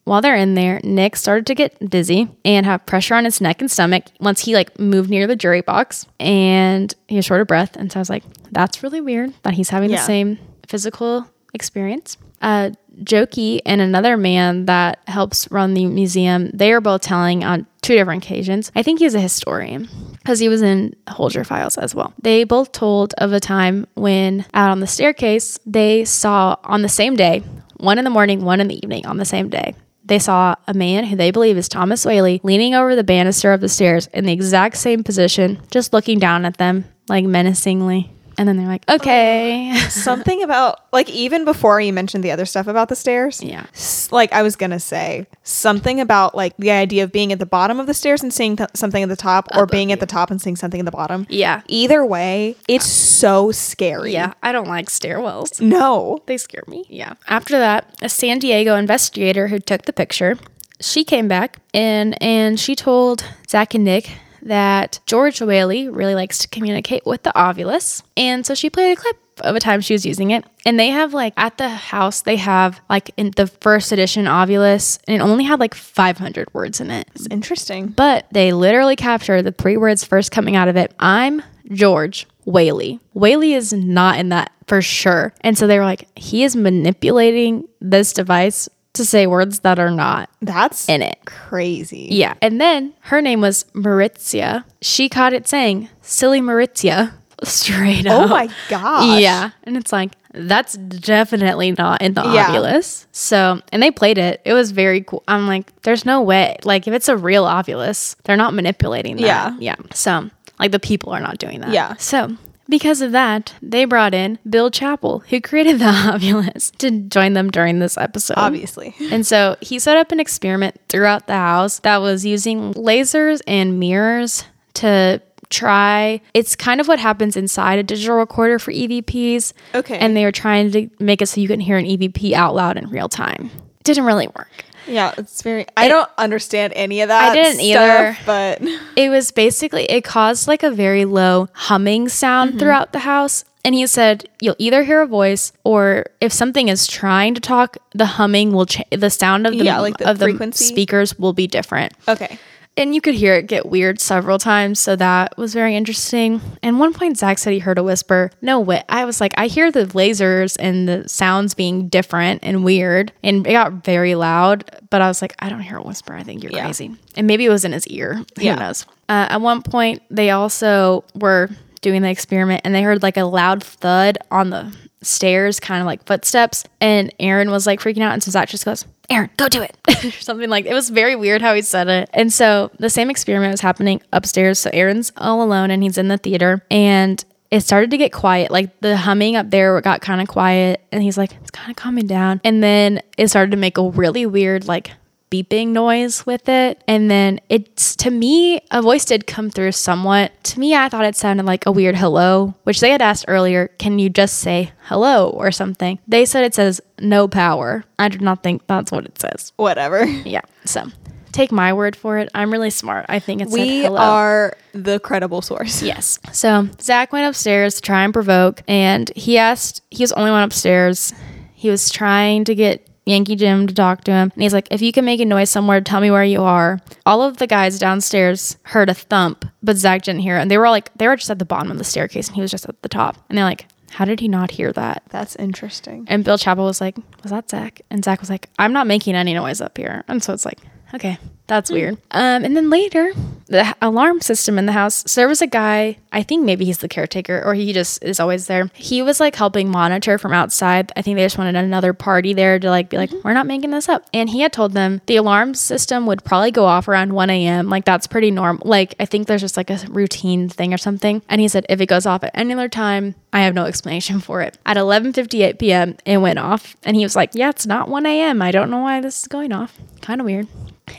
while they're in there, Nick started to get dizzy and have pressure on his neck and stomach once he like moved near the jury box and he was short of breath. And so I was like, that's really weird that he's having Yeah. the same physical experience. Uh, Jokey and another man that helps run the museum, they are both telling on two different occasions. I think he's a historian because he was in Holzer files as well. They both told of a time when out on the staircase, they saw on the same day, one in the morning, one in the evening, on the same day. They saw a man who they believe is Thomas Whaley leaning over the banister of the stairs in the exact same position, just looking down at them like menacingly. And then they're like, okay. Something about like even before you mentioned the other stuff about the stairs. Yeah. Like I was gonna say something about like the idea of being at the bottom of the stairs and seeing th- something at the top, or being at the top and seeing something at the bottom. Yeah. Either way, it's so scary. Yeah, I don't like stairwells. No. They scare me. Yeah. After that, a San Diego investigator who took the picture, she came back and and she told Zach and Nick that George Whaley really likes to communicate with the Ovilus. And so she played a clip of a time she was using it. And they have like at the house, they have like in the first edition Ovilus, and it only had like 500 words in it. It's interesting. But they literally capture the three words first coming out of it. I'm George Whaley. Whaley is not in that for sure. And so they were like, he is manipulating this device to say words that are not That's in it. crazy. Yeah. And then her name was Maritzia. She caught it saying, silly Maritzia, straight oh up. Oh my gosh. Yeah. And it's like, that's definitely not in the Yeah. Ovilus. So, and they played it. It was very cool. I'm like, there's no way. Like, if it's a real Ovilus, they're not manipulating that. Yeah. Yeah. So, like, the people are not doing that. Yeah. So, because of that, they brought in Bill Chappell, who created the Ovilus, to join them during this episode. Obviously. And so he set up an experiment throughout the house that was using lasers and mirrors to try. It's kind of what happens inside a digital recorder for EVPs. Okay. And they were trying to make it so you can hear an EVP out loud in real time. Didn't really work. Yeah, it's very. I don't understand any of that. I didn't either. but It was basically, it caused like a very low humming sound Mm-hmm. throughout the house. And he said, you'll either hear a voice or if something is trying to talk, the humming will change. The sound of the, Yeah, like the of the frequency? speakers will be different. okay. And you could hear it get weird several times so that was very interesting. And one point zach said he heard a whisper. No way. I was like i hear the lasers and the sounds being different and weird and it got very loud but i was like i don't hear a whisper. I think you're Yeah. crazy. And maybe it was in his ear. Who Yeah. knows? Uh, at one point they also were doing the experiment and they heard like a loud thud on the stairs kind of like footsteps and aaron was like freaking out and so zach just goes Aaron, go do it. or something like it was very weird how he said it. And so the same experiment was happening upstairs. So Aaron's all alone and he's in the theater and it started to get quiet. Like the humming up there got kind of quiet and he's like, it's kind of calming down. And then it started to make a really weird like beeping noise with it. And then it's to me, a voice did come through somewhat. To me, I thought it sounded like a weird hello, which they had asked earlier, can you just say hello or something? They said it says no power. I do not think that's what it says. Whatever. Yeah. So take my word for it. I'm really smart. I think it said We hello. are the credible source. Yes. So Zach went upstairs to try and provoke, and he asked, he was the only one upstairs. He was trying to get Yankee Jim to talk to him. And he's like, if you can make a noise somewhere, tell me where you are. All of the guys downstairs heard a thump, but Zach didn't hear it. And they were like, they were just at the bottom of the staircase, and he was just at the top. And they're like, how did he not hear that? That's interesting. And Bill Chappell was like, was that Zach? And Zach was like, I'm not making any noise up here. And so it's like, okay, That's weird. Um, and then later, the alarm system in the house. So there was a guy. I think maybe he's the caretaker, or he just is always there. He was like helping monitor from outside. I think they just wanted another party there to like be like, we're not making this up. And he had told them the alarm system would probably go off around 1 a.m. Like that's pretty normal. Like I think there's just like a routine thing or something. And he said if it goes off at any other time, I have no explanation for it. At 11:58 p.m., it went off, and he was like, "Yeah, it's not 1 a.m. I don't know why this is going off. Kind of weird."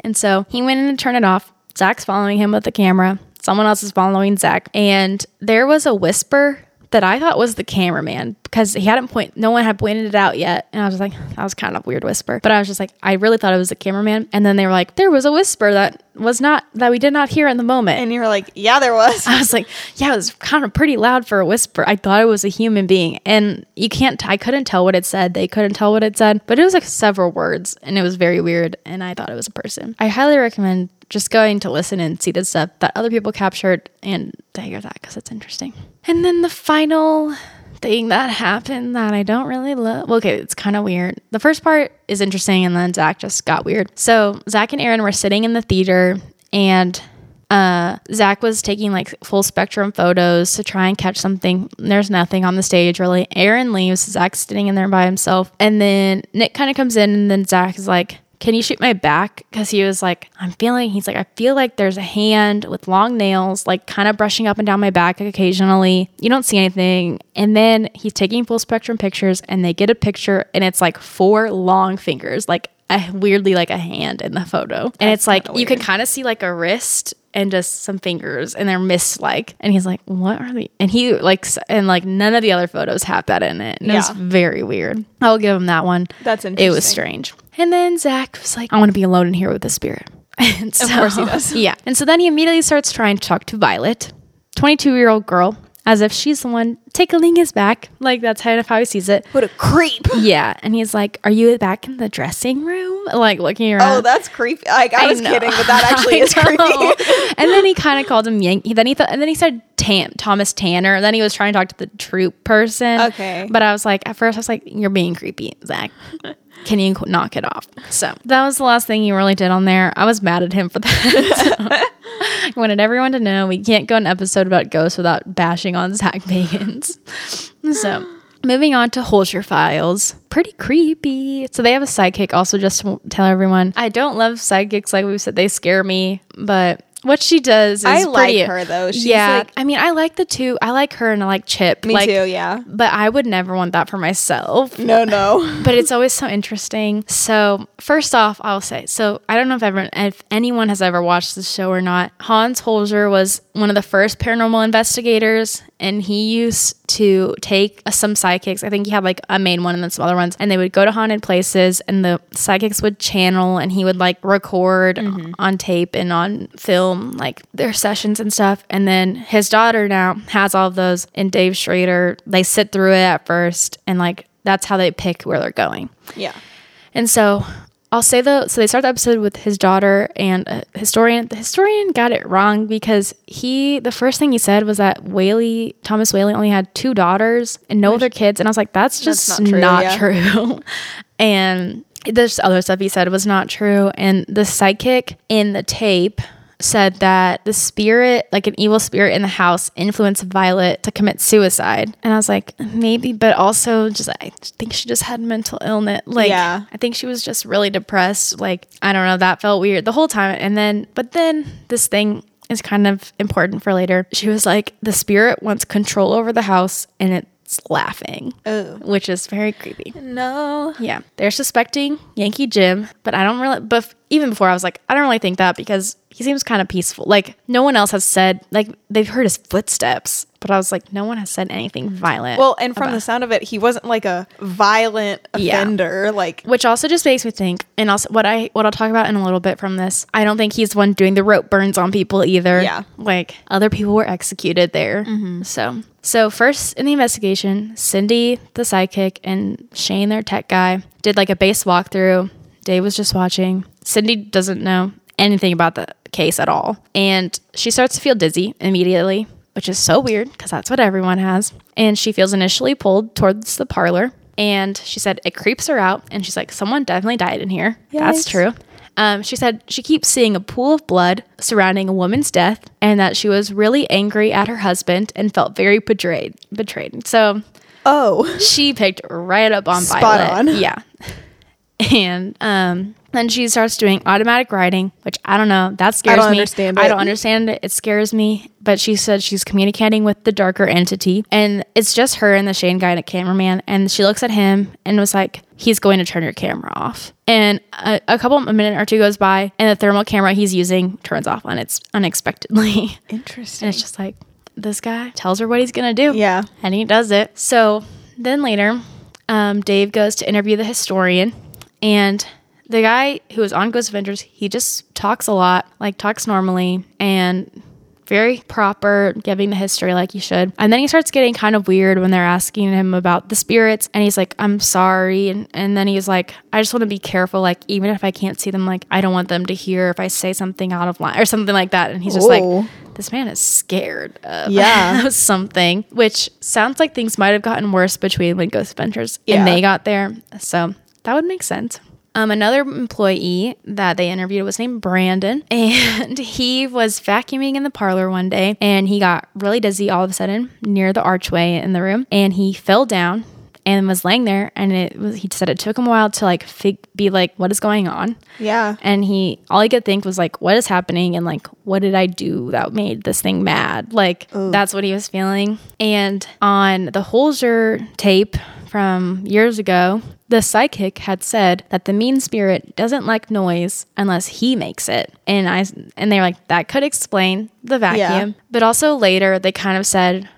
And so he went in to turn it off. Zach's following him with the camera. Someone else is following Zach, and there was a whisper that I thought was the cameraman because he hadn't point. No one had pointed it out yet, and I was like, "That was kind of weird whisper." But I was just like, I really thought it was the cameraman, and then they were like, "There was a whisper that was not that we did not hear in the moment." And you were like, yeah, there was. I was like, yeah, it was kind of pretty loud for a whisper. I thought it was a human being. And you can't, I couldn't tell what it said. They couldn't tell what it said, but it was like several words and it was very weird. And I thought it was a person. I highly recommend just going to listen and see the stuff that other people captured and to hear that because it's interesting. And then the final thing that happened that I don't really love. Okay, it's kind of weird. The first part is interesting, and then Zach just got weird. So Zach and Aaron were sitting in the theater, and uh, Zach was taking like full spectrum photos to try and catch something. There's nothing on the stage really. Aaron leaves. Zach's sitting in there by himself, and then Nick kind of comes in, and then Zach is like. Can you shoot my back? Because he was like, I'm feeling, he's like, I feel like there's a hand with long nails, like kind of brushing up and down my back occasionally. You don't see anything. And then he's taking full spectrum pictures, and they get a picture, and it's like four long fingers, like a, weirdly like a hand in the photo. And it's like, you can kind of see like a wrist and just some fingers and they're mist like and he's like what are they and he like and like none of the other photos have that in it. And it's Yeah. very weird. I'll give him that one. That's interesting. it was strange. And then zach was like i want to be alone in here with the spirit. And so, course he does. yeah. And so then he immediately starts trying to talk to violet 22 year old girl as if she's the one tickling his back like that's kind of how he sees it What a creep. yeah and he's like are you back in the dressing room like looking around Oh, that's creepy. Like I, was know. kidding, but that actually is creepy. and then he kind of called him Yankee. Then he thought, and then he said Tam, Thomas Tanner. And Then he was trying to talk to the troupe person. Okay. But I was like, at first, I was like, "You're being creepy, Zach. Can you knock it off?" So that was the last thing he really did on there. I was mad at him for that. I wanted everyone to know we can't go an episode about ghosts without bashing on Zak Bagans. so. Moving on to Holzer Files. Pretty creepy. So they have a sidekick, also, just to tell everyone. I don't love sidekicks, like we said, they scare me, but what she does is I like pretty- her, though. She's yeah. like- I mean, I like the two. I like her and I like Chip. Me like, too, yeah. But I would never want that for myself No, no. but it's always so interesting. So first off, I'll say so. I don't know if everyone, if anyone has ever watched this show or not. Hans Holzer was one of the first paranormal investigators, and he used to take uh, some psychics. I think he had like a main one and then some other ones, and they would go to haunted places, and the psychics would channel, and he would like record on tape and on film like their sessions and stuff. And then his daughter now has all of those, and Dave Schrader. They sit through it at first, and like that's how they pick where they're going. Yeah. And so I'll say though, so they start the episode with his daughter and a historian. The historian got it wrong because he the first thing he said was that Whaley Thomas Whaley only had two daughters and no other kids, and I was like, that's just That's not not true, true. and this other stuff he said was not true, and the psychic in the tape said that the spirit, like an evil spirit in the house, influenced Violet to commit suicide. And I was like, maybe, but also just I think she just had mental illness. Like, Yeah. I think she was just really depressed. Like, I don't know, that felt weird the whole time. And then, but then this thing is kind of important for later. She was like, the spirit wants control over the house and it's laughing, Oh. which is very creepy. No. Yeah, they're suspecting Yankee Jim, but I don't really. But even before, I was like, I don't really think that because he seems kind of peaceful. Like no one else has said like they've heard his footsteps, but I was like, no one has said anything violent. Well, and from the sound of it, he wasn't like a violent offender. Yeah. Like, which also just makes me think, and also what I what I'll talk about in a little bit from this. I don't think he's the one doing the rope burns on people either. Yeah. like other people were executed there. Mm-hmm. So so first in the investigation, Cindy, the sidekick, and Shane, their tech guy, did like a base walkthrough. Dave was just watching. Cindy doesn't know anything about the case at all, and she starts to feel dizzy immediately. Which is so weird because that's what everyone has. And she feels initially pulled towards the parlor and she said it creeps her out and she's like someone definitely died in here that's true Um, she said she keeps seeing a pool of blood surrounding a woman's death, and that she was really angry at her husband and felt very betrayed. Betrayed. So Oh. she picked right up on Spot Violet. on. Yeah. And um, then she starts doing automatic writing, which I don't know. That scares don't me. understand I don't understand it. It scares me. But she said she's communicating with the darker entity, and it's just her and the Shane guy and a cameraman. And she looks at him and was like, "He's going to turn your camera off." And a, a couple a minute or two goes by, and the thermal camera he's using turns off on its unexpectedly. Interesting. And it's just like, this guy tells her what he's gonna do. Yeah. And he does it. So then later, um, Dave goes to interview the historian, and the guy who was on Ghost Adventures, he just talks a lot, like talks normally and very proper, giving the history like he should. And then he starts getting kind of weird when they're asking him about the spirits, and he's like, "I'm sorry," and and then he's like, "I just want to be careful, like even if I can't see them, like I don't want them to hear if I say something out of line or something like that." And he's just Ooh. like, oh. this man is scared of Yeah. something, which sounds like things might have gotten worse between when Ghost Adventures Yeah. and they got there. So that would make sense. Um, another employee that they interviewed was named Brandon, and he was vacuuming in the parlor one day, and he got really dizzy all of a sudden near the archway in the room, and he fell down and was laying there, and it was, he said it took him a while to like fig- be like, what is going on? Yeah. and he all he could think was like what is happening and like what did i do that made this thing mad like that's what he was feeling and on the holzer tape from years ago the psychic had said that the mean spirit doesn't like noise unless he makes it and i and they were like that could explain the vacuum but also later they kind of said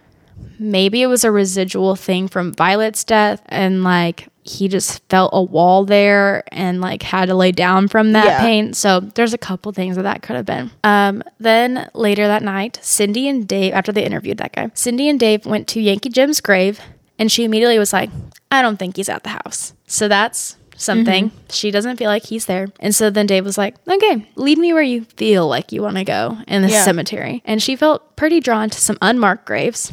maybe it was a residual thing from Violet's death and like he just felt a wall there and like had to lay down from that Yeah. pain. So there's a couple things that that could have been. Um, then later that night, Cindy and Dave, after they interviewed that guy, Cindy and Dave went to Yankee Jim's grave and she immediately was like, I don't think he's at the house. So that's something. Mm-hmm. She doesn't feel like he's there. And so then Dave was like, okay, lead me where you feel like you want to go in the Yeah. cemetery. And she felt pretty drawn to some unmarked graves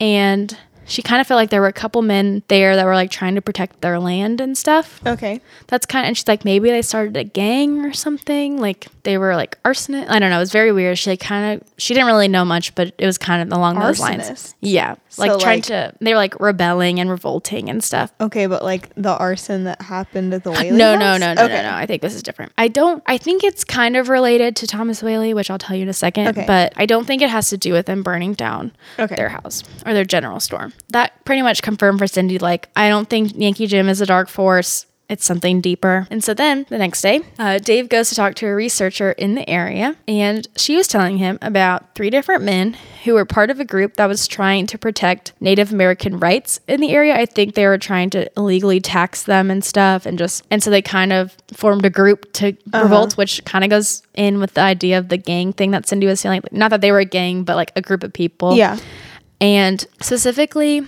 and she kind of felt like there were a couple men there that were like trying to protect their land and stuff. Okay. That's kind of, and she's like, maybe they started a gang or something. Like they were like arsonist. I don't know. It was very weird. She like kind of, she didn't really know much, but it was kind of along those lines. Yeah. Like So, trying like- to, they were like rebelling and revolting and stuff. Okay, but like the arson that happened at the Whaley No, no, house? no, no, okay. no, no. I think this is different. I don't. I think it's kind of related to Thomas Whaley, which I'll tell you in a second. Okay. But I don't think it has to do with them burning down Okay. their house or their general store. That pretty much confirmed for Cindy. Like, I don't think Yankee Jim is a dark force. It's something deeper. And so then the next day, uh, Dave goes to talk to a researcher in the area, and she was telling him about three different men who were part of a group that was trying to protect Native American rights in the area. I think they were trying to illegally tax them and stuff, and just and so they kind of formed a group to revolt, which kind of goes in with the idea of the gang thing that Cindy was feeling. Not that they were a gang, but like a group of people. Yeah. And specifically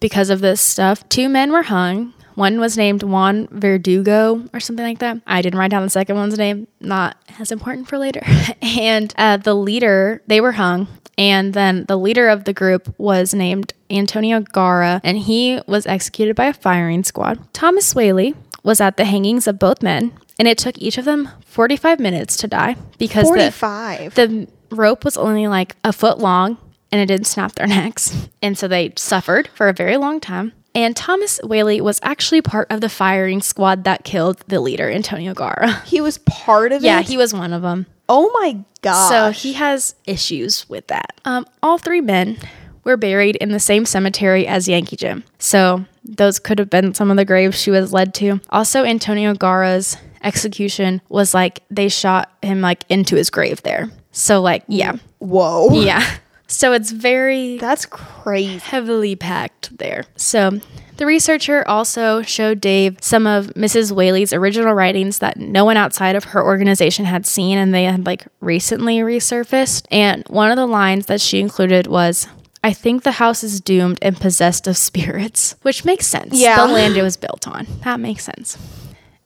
because of this stuff, two men were hung. One was named Juan Verdugo or something like that. I didn't write down the second one's name, not as important for later. and uh, the leader, they were hung. And then the leader of the group was named Antonio Garra, and he was executed by a firing squad. Thomas Whaley was at the hangings of both men, and it took each of them 45 minutes to die because the, 45. the rope was only like a foot long and it didn't snap their necks. And so they suffered for a very long time. And Thomas Whaley was actually part of the firing squad that killed the leader, Antonio Garra. he was part of Yeah, it? Yeah, he was one of them. Oh my God. So he has issues with that. Um, all three men were buried in the same cemetery as Yankee Jim. So those could have been some of the graves she was led to. Also, Antonio Garra's execution was like they shot him like into his grave there. So like yeah, Whoa. yeah. So it's very That's crazy. heavily packed there. So the researcher also showed Dave some of Mrs. Whaley's original writings that no one outside of her organization had seen and they had like recently resurfaced. And one of the lines that she included was I think the house is doomed and possessed of spirits, which makes sense. Yeah. The land it was built on. That makes sense.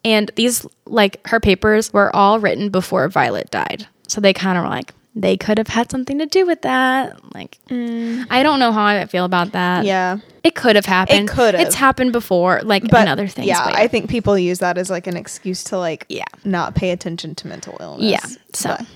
And these, like her papers, were all written before Violet died. So they kind of were like, they could have had something to do with that. Like, mm. I don't know how I feel about that. Yeah. It could have happened. It could've. It's happened before, like But in other things. Yeah, but I think people use that as like an excuse to like Yeah. not pay attention to mental illness. Yeah. So But-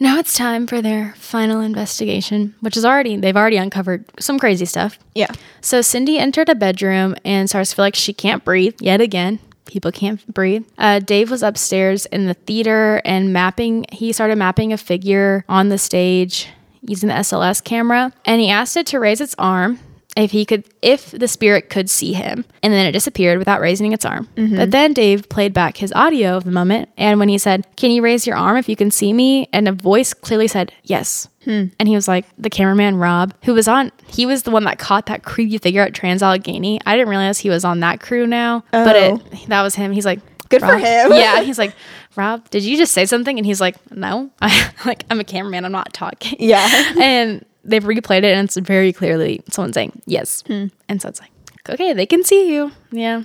now it's time for their final investigation, which is already, they've already uncovered some crazy stuff. yeah. So Cindy entered a bedroom and starts to feel like she can't breathe yet again. People can't breathe. Uh, Dave was upstairs in the theater and mapping. He started mapping a figure on the stage using the SLS camera, and he asked it to raise its arm if he could, if the spirit could see him, and then it disappeared without raising its arm. Mm-hmm. But then Dave played back his audio of the moment, and when he said, "Can you raise your arm if you can see me?" and a voice clearly said, "Yes." Hmm. And he was like, the cameraman Rob, who was on, he was the one that caught that creepy figure at Trans Allegheny. I didn't realize he was on that crew now, but Oh. it that was him. He's like, Good for him. yeah, he's like, Rob, did you just say something? And he's like, No, I like I'm a cameraman. I'm not talking. Yeah. and they've replayed it, and it's very clearly someone saying yes. Hmm. And so it's like, okay, they can see you. Yeah.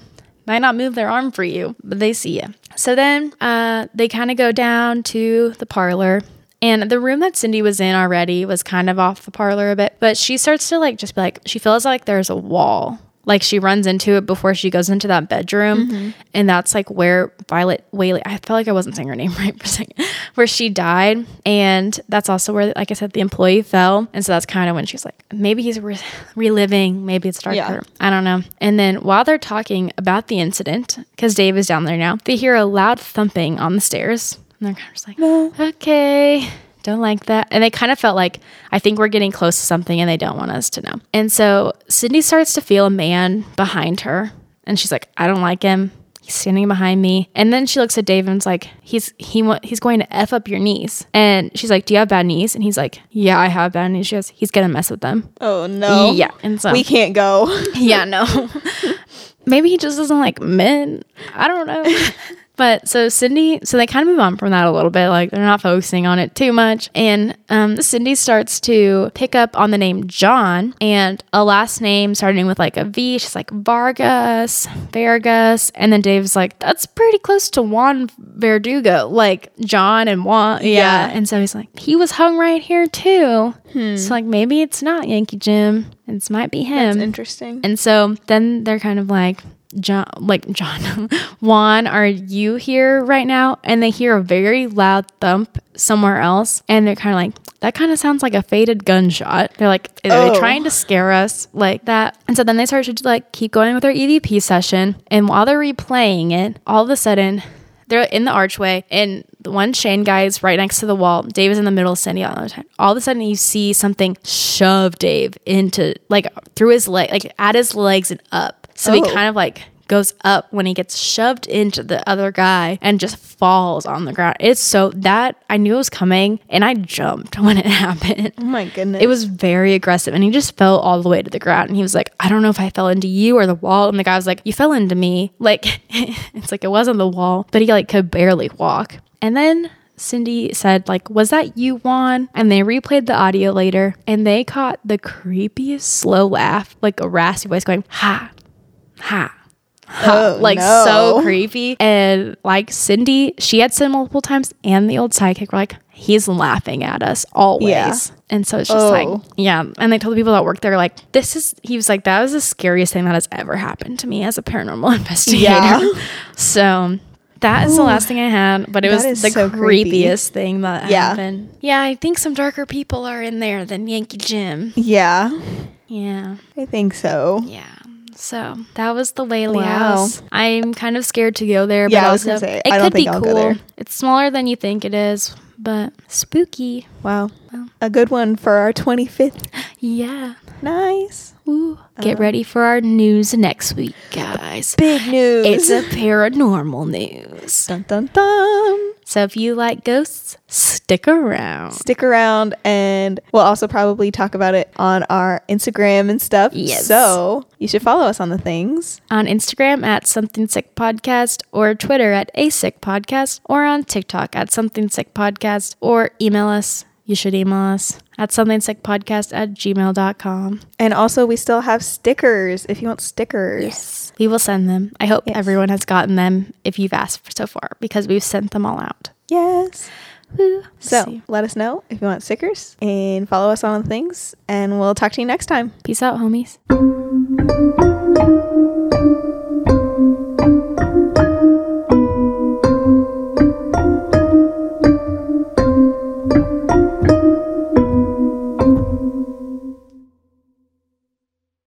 Might not move their arm for you, but they see you. So then uh, they kind of go down to the parlor. And the room that Cindy was in already was kind of off the parlor a bit, but she starts to like just be like, she feels like there's a wall. Like she runs into it before she goes into that bedroom. Mm-hmm. And that's like where Violet Whaley, I felt like I wasn't saying her name right for a second, where she died. And that's also where, like I said, the employee fell. And so that's kind of when she's like, maybe he's re- reliving, maybe it's darker. Yeah. I don't know. And then while they're talking about the incident, because Dave is down there now, they hear a loud thumping on the stairs. And they're kind of just like, okay, don't like that. And they kind of felt like, I think we're getting close to something and they don't want us to know. And so Cindy starts to feel a man behind her. And she's like, I don't like him. He's standing behind me. And then she looks at Dave and's like, he's he he's going to f up your knees. And she's like, Do you have bad knees? And he's like, Yeah, I have bad knees. She goes, He's gonna mess with them. Oh no. Yeah. And so we can't go. yeah, no. Maybe he just doesn't like men. I don't know. But so Cindy, so they kind of move on from that a little bit. Like they're not focusing on it too much. And um, Cindy starts to pick up on the name John and a last name starting with like a V. She's like Vargas, Vargas. And then Dave's like, that's pretty close to Juan Verdugo, like John and Juan. Yeah. Yeah. And so he's like, he was hung right here too. So like maybe it's not Yankee Jim. It might be him. That's interesting. And so then they're kind of like, John, like John, Juan, are you here right now? And they hear a very loud thump somewhere else, and they're kind of like, that kind of sounds like a faded gunshot. They're like, are they Oh. trying to scare us like that? And so then they start to like keep going with their EVP session, and while they're replaying it, all of a sudden. They're in the archway, and the one Shane guy is right next to the wall. Dave is in the middle, Cindy on the side. All of a sudden, you see something shove Dave into, like, through his leg, like at his legs and up. So he Oh. kind of like goes up when he gets shoved into the other guy and just falls on the ground. It's so that I knew it was coming, and I jumped when it happened. Oh my goodness. It was very aggressive, and he just fell all the way to the ground. And he was like, "I don't know if I fell into you or the wall." And the guy was like, "You fell into me." Like it's like it wasn't the wall, but he like could barely walk. And then Cindy said, "Like, was that you, Juan?" And they replayed the audio later, and they caught the creepiest slow laugh, like a raspy voice going, "Ha, ha." Oh, like no. so creepy. And like Cindy, she had said multiple times, and the old sidekick were like, he's laughing at us always. Yeah. And so it's just Oh. like, yeah. And they told the people that work there, like, this is, he was like, that was the scariest thing that has ever happened to me as a paranormal investigator. Yeah. So that is the last thing I had, but it was the so creepy. creepiest thing that Yeah. happened. Yeah, I think some darker people are in there than Yankee Jim. yeah, Yeah. I think so. Yeah. So that was the Whaley Wow. house. I'm kind of scared to go there, but Yeah, I was also say, it I don't could be think I'll cool. It's smaller than you think it is, but spooky. Wow, a good one for our 25th. Yeah. Nice. Get uh-huh. ready for our news next week, guys. Big news. It's a paranormal news. dun dun dun. So if you like ghosts, stick around. Stick around, and we'll also probably talk about it on our Instagram and stuff. Yes. So you should follow us on the things. On Instagram at Something Sick Podcast, or Twitter at A Sick Podcast, or on TikTok at Something Sick Podcast, or email us. You should email us at something sick podcast at gmail.com. And also, we still have stickers if you want stickers. We will send them. I hope Yes. everyone has gotten them if you've asked so far because we've sent them all out. Yes. Woo. So See. let us know if you want stickers and follow us on things, and we'll talk to you next time. peace out, homies.